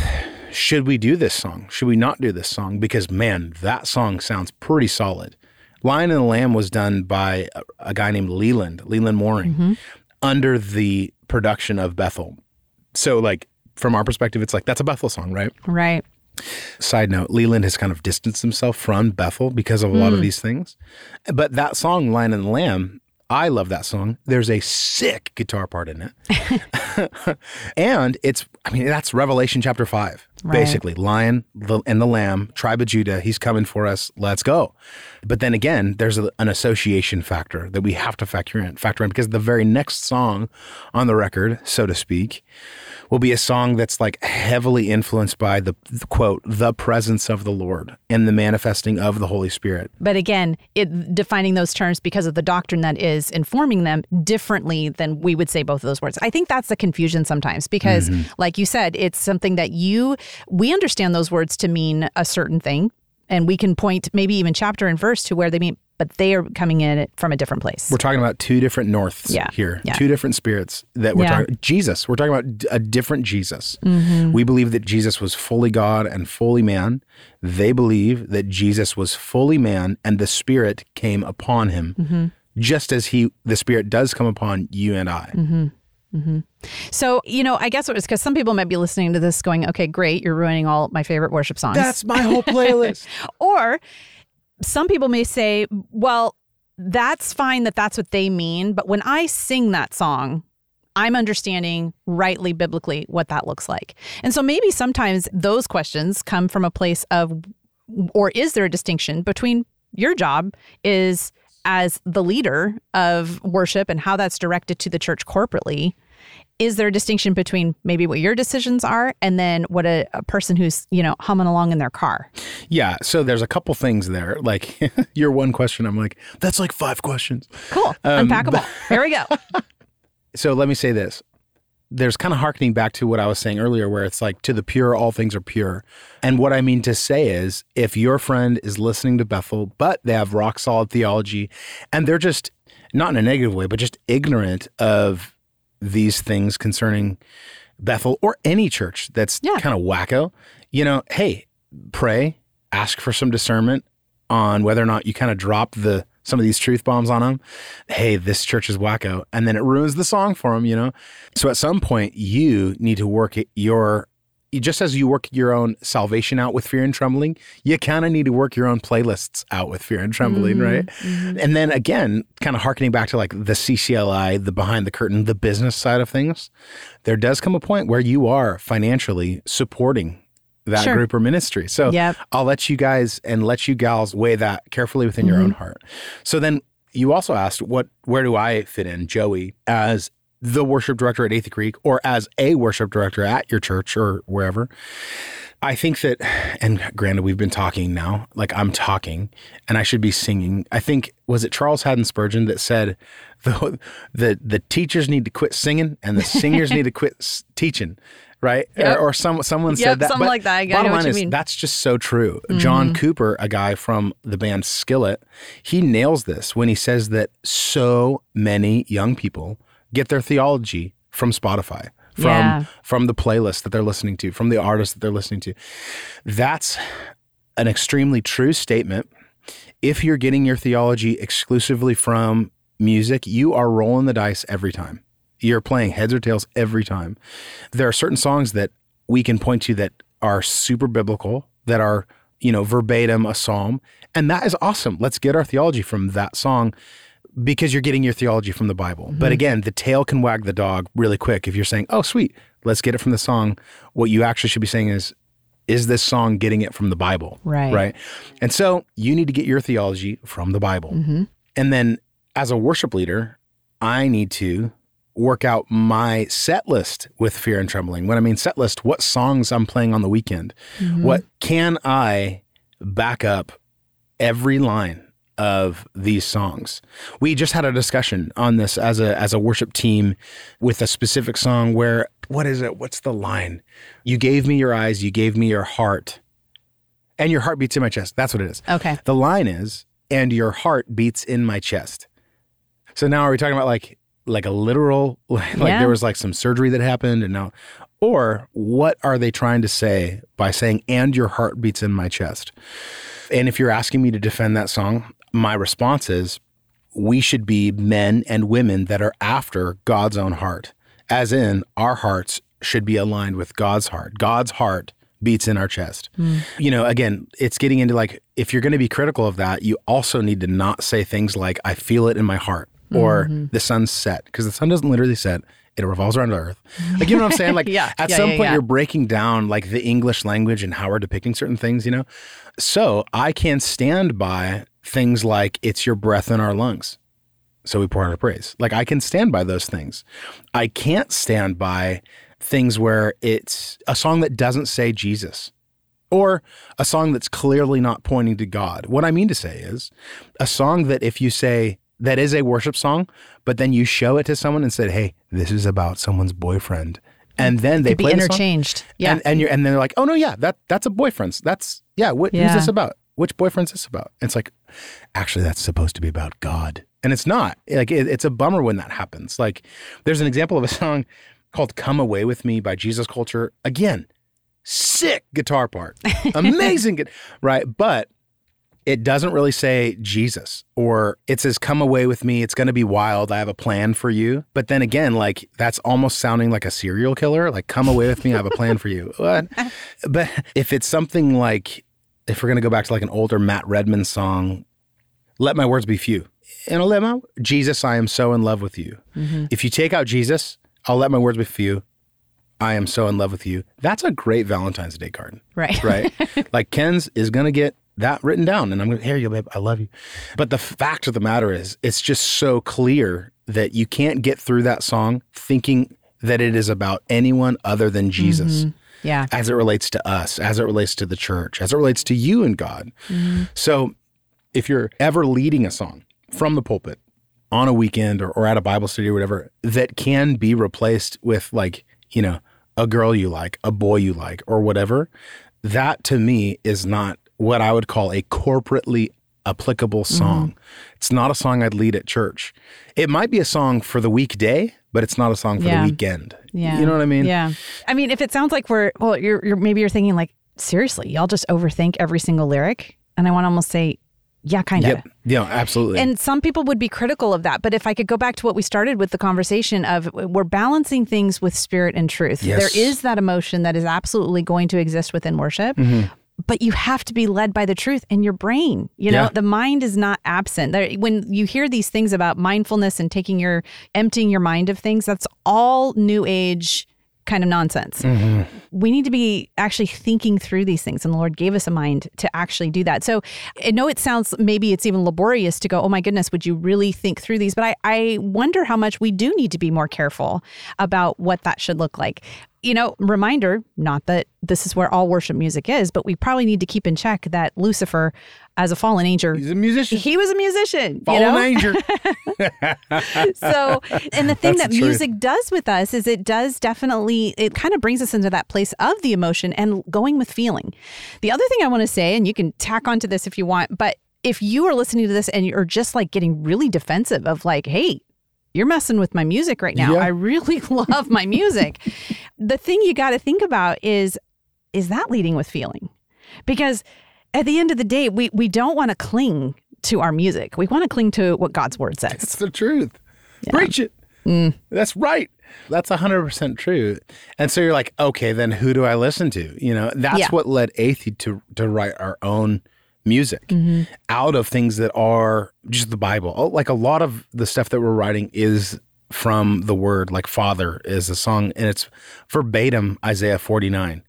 [SPEAKER 3] Should we do this song? Should we not do this song? Because man, that song sounds pretty solid. Lion and the Lamb was done by a, a guy named Leland, Leland Mooring, mm-hmm. under the production of Bethel. So, like, from our perspective, it's like that's a Bethel song, right?
[SPEAKER 2] Right.
[SPEAKER 3] Side note, Leland has kind of distanced himself from Bethel because of a lot of hmm. these things. But that song, Lion and the Lamb, I love that song. There's a sick guitar part in it. and it's, I mean, that's Revelation chapter five,
[SPEAKER 2] Right.
[SPEAKER 3] basically. Lion and the Lamb, tribe of Judah, he's coming for us. Let's go. But then again, there's a, an association factor that we have to factor in, factor in because the very next song on the record, so to speak, will be a song that's like heavily influenced by the, the quote, the presence of the Lord and the manifesting of the Holy Spirit.
[SPEAKER 2] But again, it defining those terms because of the doctrine that is informing them differently than we would say both of those words. I think that's the confusion sometimes because, mm-hmm. like you said, it's something that you, we understand those words to mean a certain thing. And we can point maybe even chapter and verse to where they mean, but they are coming in from a different place.
[SPEAKER 3] We're talking about two different norths
[SPEAKER 2] Yeah,
[SPEAKER 3] here,
[SPEAKER 2] yeah.
[SPEAKER 3] two different spirits that we're
[SPEAKER 2] Yeah.
[SPEAKER 3] talking Jesus. We're talking about a different Jesus.
[SPEAKER 2] Mm-hmm.
[SPEAKER 3] We believe that Jesus was fully God and fully man. They believe that Jesus was fully man and the Spirit came upon him,
[SPEAKER 2] Mm-hmm.
[SPEAKER 3] just as he the Spirit does come upon you and I.
[SPEAKER 2] Mm-hmm. So, you know, I guess it was because some people might be listening to this going, okay, great, you're ruining all my favorite worship songs.
[SPEAKER 3] That's my whole playlist.
[SPEAKER 2] Or some people may say, well, that's fine that that's what they mean. But when I sing that song, I'm understanding rightly biblically what that looks like. And so maybe sometimes those questions come from a place of, or is there a distinction between your job is as the leader of worship and how that's directed to the church corporately, is there a distinction between maybe what your decisions are and then what a, a person who's, you know, humming along in their car?
[SPEAKER 3] Yeah. So there's a couple things there. Like your one question, I'm like, that's like five questions.
[SPEAKER 2] Cool. Um, Unpack them all. Here we go.
[SPEAKER 3] So let me say this. There's kind of harkening back to what I was saying earlier, where it's like, to the pure, all things are pure. And what I mean to say is, if your friend is listening to Bethel, but they have rock solid theology and they're just, not in a negative way, but just ignorant of these things concerning Bethel or any church that's
[SPEAKER 2] Yeah.
[SPEAKER 3] kind of wacko, you know, hey, pray, ask for some discernment on whether or not you kind of drop the some of these truth bombs on them. Hey, this church is wacko, and then it ruins the song for them, you know. So at some point, you need to work it your just as you work your own salvation out with fear and trembling, you kind of need to work your own playlists out with fear and trembling, mm-hmm. right? Mm-hmm. And then again, kind of harkening back to like the CCLI, the behind the curtain, the business side of things, there does come a point where you are financially supporting that
[SPEAKER 2] Sure.
[SPEAKER 3] group or ministry. So
[SPEAKER 2] Yep.
[SPEAKER 3] I'll let you guys and let you gals weigh that carefully within your own mm-hmm. heart. So then you also asked what where do I fit in, Joey, as the worship director at Athey Creek or as a worship director at your church or wherever. I think that, and granted, we've been talking now, like I'm talking, and I should be singing. I think was it Charles Haddon Spurgeon that said the the the teachers need to quit singing and the singers need to quit teaching, right?
[SPEAKER 2] Yep.
[SPEAKER 3] Or, or some someone
[SPEAKER 2] Yep,
[SPEAKER 3] said that.
[SPEAKER 2] something
[SPEAKER 3] But
[SPEAKER 2] like that. I
[SPEAKER 3] bottom
[SPEAKER 2] what
[SPEAKER 3] line
[SPEAKER 2] you
[SPEAKER 3] is
[SPEAKER 2] mean. Mm-hmm.
[SPEAKER 3] that's just so true. John Cooper, a guy from the band Skillet, he nails this when he says that so many young people get their theology from Spotify, from
[SPEAKER 2] Yeah.
[SPEAKER 3] from the playlist that they're listening to, from the artist that they're listening to. That's an extremely true statement. If you're getting your theology exclusively from music, you are rolling the dice every time. You're playing heads or tails every time. There are certain songs that we can point to that are super biblical, that are, you know, verbatim a psalm, and that is awesome. Let's get our theology from that song because you're getting your theology from the Bible. But mm-hmm. again, the tail can wag the dog really quick if you're saying, "Oh, sweet, let's get it from the song." What you actually should be saying is, "Is this song getting it from the Bible?"
[SPEAKER 2] Right.
[SPEAKER 3] Right. And so you need to get your theology from the Bible. Mm-hmm. And then as a worship leader, I need to work out my set list with fear and trembling. When I mean set list, what songs I'm playing on the weekend? Mm-hmm. What can I back up every line of these songs? We just had a discussion on this as a as a worship team with a specific song where what is it? What's the line? You gave me your eyes, you gave me your heart. And your heart beats in my chest. That's what it is.
[SPEAKER 2] Okay.
[SPEAKER 3] The line is, and your heart beats in my chest. So now are we talking about like like a literal like
[SPEAKER 2] Yeah.
[SPEAKER 3] there was like some surgery that happened and now or what are they trying to say by saying and your heart beats in my chest? And if you're asking me to defend that song, my response is we should be men and women that are after God's own heart. As in our hearts should be aligned with God's heart. God's heart beats in our chest. Hmm. You know, again, it's getting into like if you're going to be critical of that, you also need to not say things like I feel it in my heart or mm-hmm. the sun's set because the sun doesn't literally set. It revolves around the earth. Like, you know what I'm saying? Like,
[SPEAKER 2] Yeah,
[SPEAKER 3] at
[SPEAKER 2] yeah,
[SPEAKER 3] some
[SPEAKER 2] yeah,
[SPEAKER 3] point, you're breaking down like the English language and how we're depicting certain things, you know? So I can stand by things like it's your breath in our lungs. So we pour out our praise. Like I can stand by those things. I can't stand by things where it's a song that doesn't say Jesus or a song that's clearly not pointing to God. What I mean to say is a song that if you say that is a worship song, but then you show it to someone and said, "Hey, this is about someone's boyfriend." And then they
[SPEAKER 2] Could be
[SPEAKER 3] play the
[SPEAKER 2] interchanged. Yeah.
[SPEAKER 3] and, and you're and they're like, oh no, yeah, that that's a boyfriend's. That's yeah. What, Who's
[SPEAKER 2] Yeah.
[SPEAKER 3] this about? Which boyfriend's this about? And it's like, actually, that's supposed to be about God, and it's not. Like it, it's a bummer when that happens. Like there's an example of a song called "Come Away with Me" by Jesus Culture. Again, sick guitar part, amazing, gu- right? But it doesn't really say Jesus or it says come away with me it's going to be wild i have a plan for you but then again like that's almost sounding like a serial killer like come away with me i have a plan for you what but if it's something like if we're going to go back to like an older matt redman song let my words be few and i'll let my jesus i am so in love with you mm-hmm. if you take out jesus i'll let my words be few i am so in love with you that's a great valentine's day card
[SPEAKER 2] right.
[SPEAKER 3] right? like Ken's is going to get that written down and I'm going to hear you, babe. I love you. But the fact of the matter is, it's just so clear that you can't get through that song thinking that it is about anyone other than Jesus. Mm-hmm.
[SPEAKER 2] Yeah.
[SPEAKER 3] As it relates to us, as it relates to the church, as it relates to you and God. Mm-hmm. So if you're ever leading a song from the pulpit on a weekend or, or at a Bible study or whatever, that can be replaced with like, you know, a girl you like, a boy you like, or whatever, that to me is not what I would call a corporately applicable mm-hmm. song. It's not a song I'd lead at church. It might be a song for the weekday, but it's not a song for
[SPEAKER 2] Yeah.
[SPEAKER 3] the weekend.
[SPEAKER 2] Yeah.
[SPEAKER 3] You know what I mean?
[SPEAKER 2] Yeah. I mean, if it sounds like we're, well, you're, you're maybe you're thinking like, seriously, y'all just overthink every single lyric. And I want to almost say, yeah, kind of.
[SPEAKER 3] Yep. Yeah, absolutely.
[SPEAKER 2] And some people would be critical of that. But if I could go back to what we started with the conversation of we're balancing things with spirit and truth.
[SPEAKER 3] Yes.
[SPEAKER 2] There is that emotion that is absolutely going to exist within worship. Mm-hmm. But you have to be led by the truth in your brain. You know,
[SPEAKER 3] Yeah.
[SPEAKER 2] the mind is not absent. When you hear these things about mindfulness and taking your emptying your mind of things, that's all new age kind of nonsense mm-hmm. we need to be actually thinking through these things and the lord gave us a mind to actually do that so i know it sounds maybe it's even laborious to go oh my goodness would you really think through these but i, I wonder how much we do need to be more careful about what that should look like you know reminder not that this is where all worship music is but we probably need to keep in check that lucifer as a fallen angel
[SPEAKER 3] He's a musician.
[SPEAKER 2] he was a musician
[SPEAKER 3] Fallen
[SPEAKER 2] you know
[SPEAKER 3] angel.
[SPEAKER 2] so and the thing
[SPEAKER 3] That's
[SPEAKER 2] that
[SPEAKER 3] the truth.
[SPEAKER 2] music does with us is it does definitely it kind of brings us into that place of the emotion and going with feeling the other thing i want to say and you can tack onto this if you want but if you are listening to this and you're just like getting really defensive of like hey you're messing with my music right now
[SPEAKER 3] Yeah.
[SPEAKER 2] i really love my music the thing you got to think about is is that leading with feeling because at the end of the day we we don't want to cling to our music we want to cling to what god's word says
[SPEAKER 3] It's the truth. Preach it.
[SPEAKER 2] Mm.
[SPEAKER 3] That's right. That's 100% true. And so you're like, okay, then who do I listen to? You know, that's
[SPEAKER 2] Yeah.
[SPEAKER 3] what led Athey to, to write our own music
[SPEAKER 2] Mm-hmm.
[SPEAKER 3] out of things that are just the Bible. Oh, Like a lot of the stuff that we're writing is from the word, like Father is a song, and it's verbatim Isaiah 49.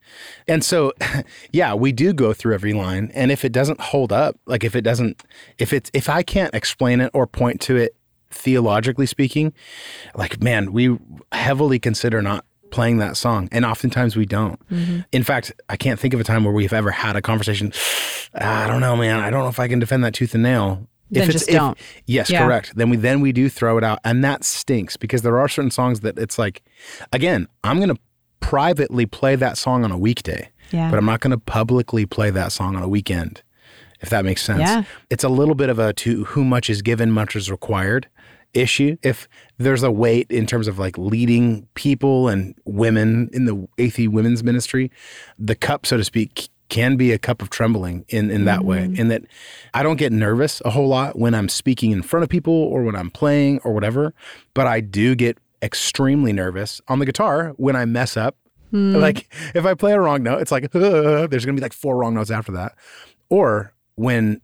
[SPEAKER 3] And so, yeah, we do go through every line. And if it doesn't hold up, like if it doesn't, if it's, if I can't explain it or point to it theologically speaking, like, man, we heavily consider not playing that song. And oftentimes we don't. Mm-hmm. In fact, I can't think of a time where we've ever had a conversation. Ah, I don't know, man. I don't know if I can defend that tooth and nail.
[SPEAKER 2] Then just don't.
[SPEAKER 3] yes,
[SPEAKER 2] Yeah.
[SPEAKER 3] correct. Then we then we do throw it out, and that stinks because there are certain songs that it's like, again, I'm gonna privately play that song on a weekday,
[SPEAKER 2] Yeah.
[SPEAKER 3] but I'm not gonna publicly play that song on a weekend. If that makes sense.
[SPEAKER 2] Yeah.
[SPEAKER 3] It's a little bit of a to who much is given, much is required issue. If there's a weight in terms of like leading people and women in the Athey women's ministry, the cup, so to speak, can be a cup of trembling in, in that way. Mm-hmm. In that I don't get nervous a whole lot when I'm speaking in front of people or when I'm playing or whatever, but I do get extremely nervous on the guitar when I mess up. Hmm. Like if I play a wrong note, it's like there's gonna be like four wrong notes after that. Or when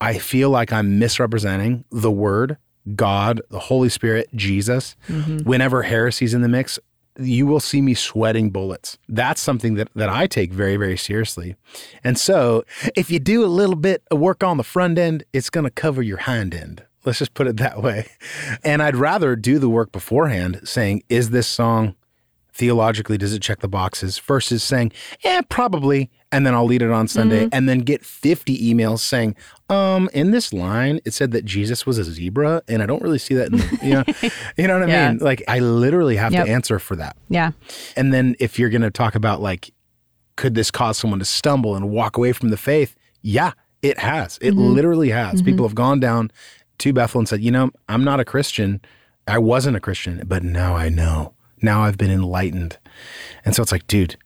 [SPEAKER 3] I feel like I'm misrepresenting the word, God, the Holy Spirit, Jesus, mm-hmm. whenever heresy's in the mix, you will see me sweating bullets. That's something that, that I take very, very seriously. And so if you do a little bit of work on the front end, it's going to cover your hind end. Let's just put it that way. And I'd rather do the work beforehand saying, is this song theologically, does it check the boxes versus saying, yeah, probably. And then I'll lead it on Sunday mm-hmm. and then get 50 emails saying, um, in this line, it said that Jesus was a zebra. And I don't really see that in the, you know, you know what I
[SPEAKER 2] Yeah.
[SPEAKER 3] mean? Like I literally have
[SPEAKER 2] Yep.
[SPEAKER 3] to answer for that.
[SPEAKER 2] Yeah.
[SPEAKER 3] And then if you're going to talk about like, could this cause someone to stumble and walk away from the faith? Yeah, it has. It mm-hmm. literally has. Mm-hmm. People have gone down to Bethel and said, you know, I'm not a Christian. I wasn't a Christian, but now I know. Now I've been enlightened. And so it's like, dude,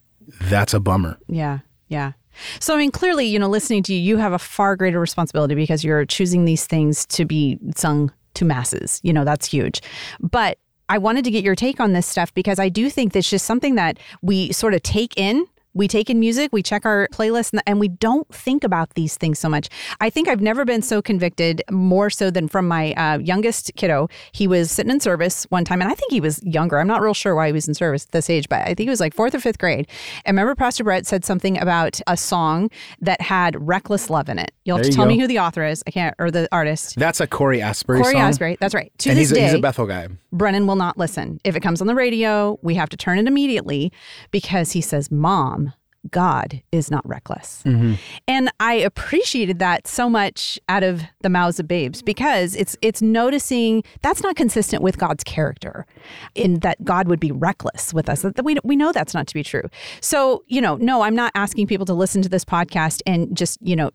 [SPEAKER 3] that's a bummer.
[SPEAKER 2] Yeah. Yeah. So, I mean, clearly, you know, listening to you, you have a far greater responsibility because you're choosing these things to be sung to masses. You know, that's huge. But I wanted to get your take on this stuff because I do think that's just something that we sort of take in we take in music, we check our playlist, and, we don't think about these things so much. I think I've never been so convicted more so than from my uh, youngest kiddo. He was sitting in service one time, and I think he was younger. I'm not real sure why he was in service at this age, but I think he was like fourth or fifth grade. And remember, Pastor Brett said something about a song that had reckless love in it. You'll have
[SPEAKER 3] There
[SPEAKER 2] to
[SPEAKER 3] you
[SPEAKER 2] tell me who the author is. I can't, or the artist.
[SPEAKER 3] That's a Cory Asbury
[SPEAKER 2] Cory
[SPEAKER 3] song.
[SPEAKER 2] Asbury. That's right. To
[SPEAKER 3] and
[SPEAKER 2] this
[SPEAKER 3] he's a,
[SPEAKER 2] day,
[SPEAKER 3] he's a Bethel guy.
[SPEAKER 2] Brennan will not listen. If it comes on the radio, we have to turn it immediately because he says, Mom, God is not reckless. Mm-hmm. And I appreciated that so much out of the mouths of babes because it's it's noticing that's not consistent with God's character in that God would be reckless with us. That we we know that's not to be true. So, you know, no, I'm not asking people to listen to this podcast and just, you know,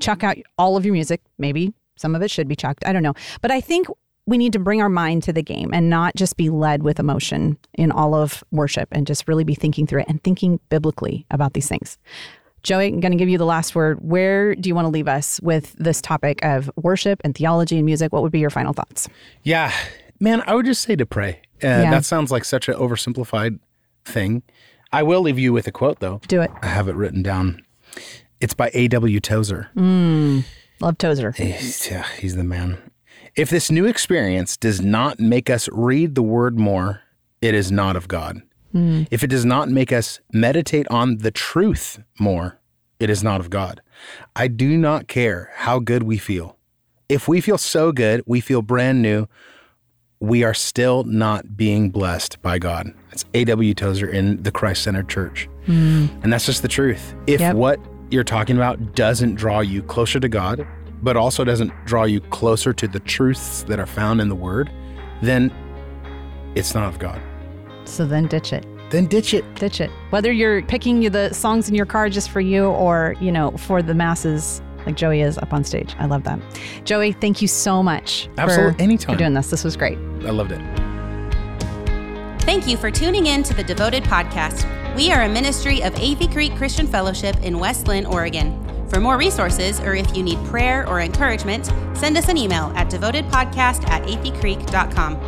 [SPEAKER 2] chuck out all of your music. Maybe some of it should be chucked. I don't know. But I think we need to bring our mind to the game and not just be led with emotion in all of worship and just really be thinking through it and thinking biblically about these things. Joey, I'm going to give you the last word. Where do you want to leave us with this topic of worship and theology and music? What would be your final thoughts?
[SPEAKER 3] Yeah, man, I would just say to pray. Uh,
[SPEAKER 2] Yeah.
[SPEAKER 3] That sounds like such an oversimplified thing. I will leave you with a quote, though.
[SPEAKER 2] Do it.
[SPEAKER 3] I have it written down. It's by A.W. Tozer.
[SPEAKER 2] Mm, love Tozer.
[SPEAKER 3] He's, yeah, he's the man. If this new experience does not make us read the word more, it is not of God. Mm. If it does not make us meditate on the truth more, it is not of God. I do not care how good we feel. If we feel so good, we feel brand new, we are still not being blessed by God. It's A.W. Tozer in the Christ Centered Church. Mm. And that's just the truth. If
[SPEAKER 2] Yep.
[SPEAKER 3] what you're talking about doesn't draw you closer to God, but also doesn't draw you closer to the truths that are found in the Word, then it's not of God.
[SPEAKER 2] So then ditch it.
[SPEAKER 3] Then ditch it.
[SPEAKER 2] Ditch it. Whether you're picking the songs in your car just for you or, you know, for the masses like Joey is up on stage. I love that. Joey, thank you so much
[SPEAKER 3] Absolutely.
[SPEAKER 2] for,
[SPEAKER 3] Anytime.
[SPEAKER 2] for doing this. This was great.
[SPEAKER 3] I loved it.
[SPEAKER 1] Thank you for tuning in to the Devoted Podcast. We are a ministry of Athey Creek Christian Fellowship in West Linn, Oregon. For more resources, or if you need prayer or encouragement, send us an email at devotedpodcast at atheycreek.com.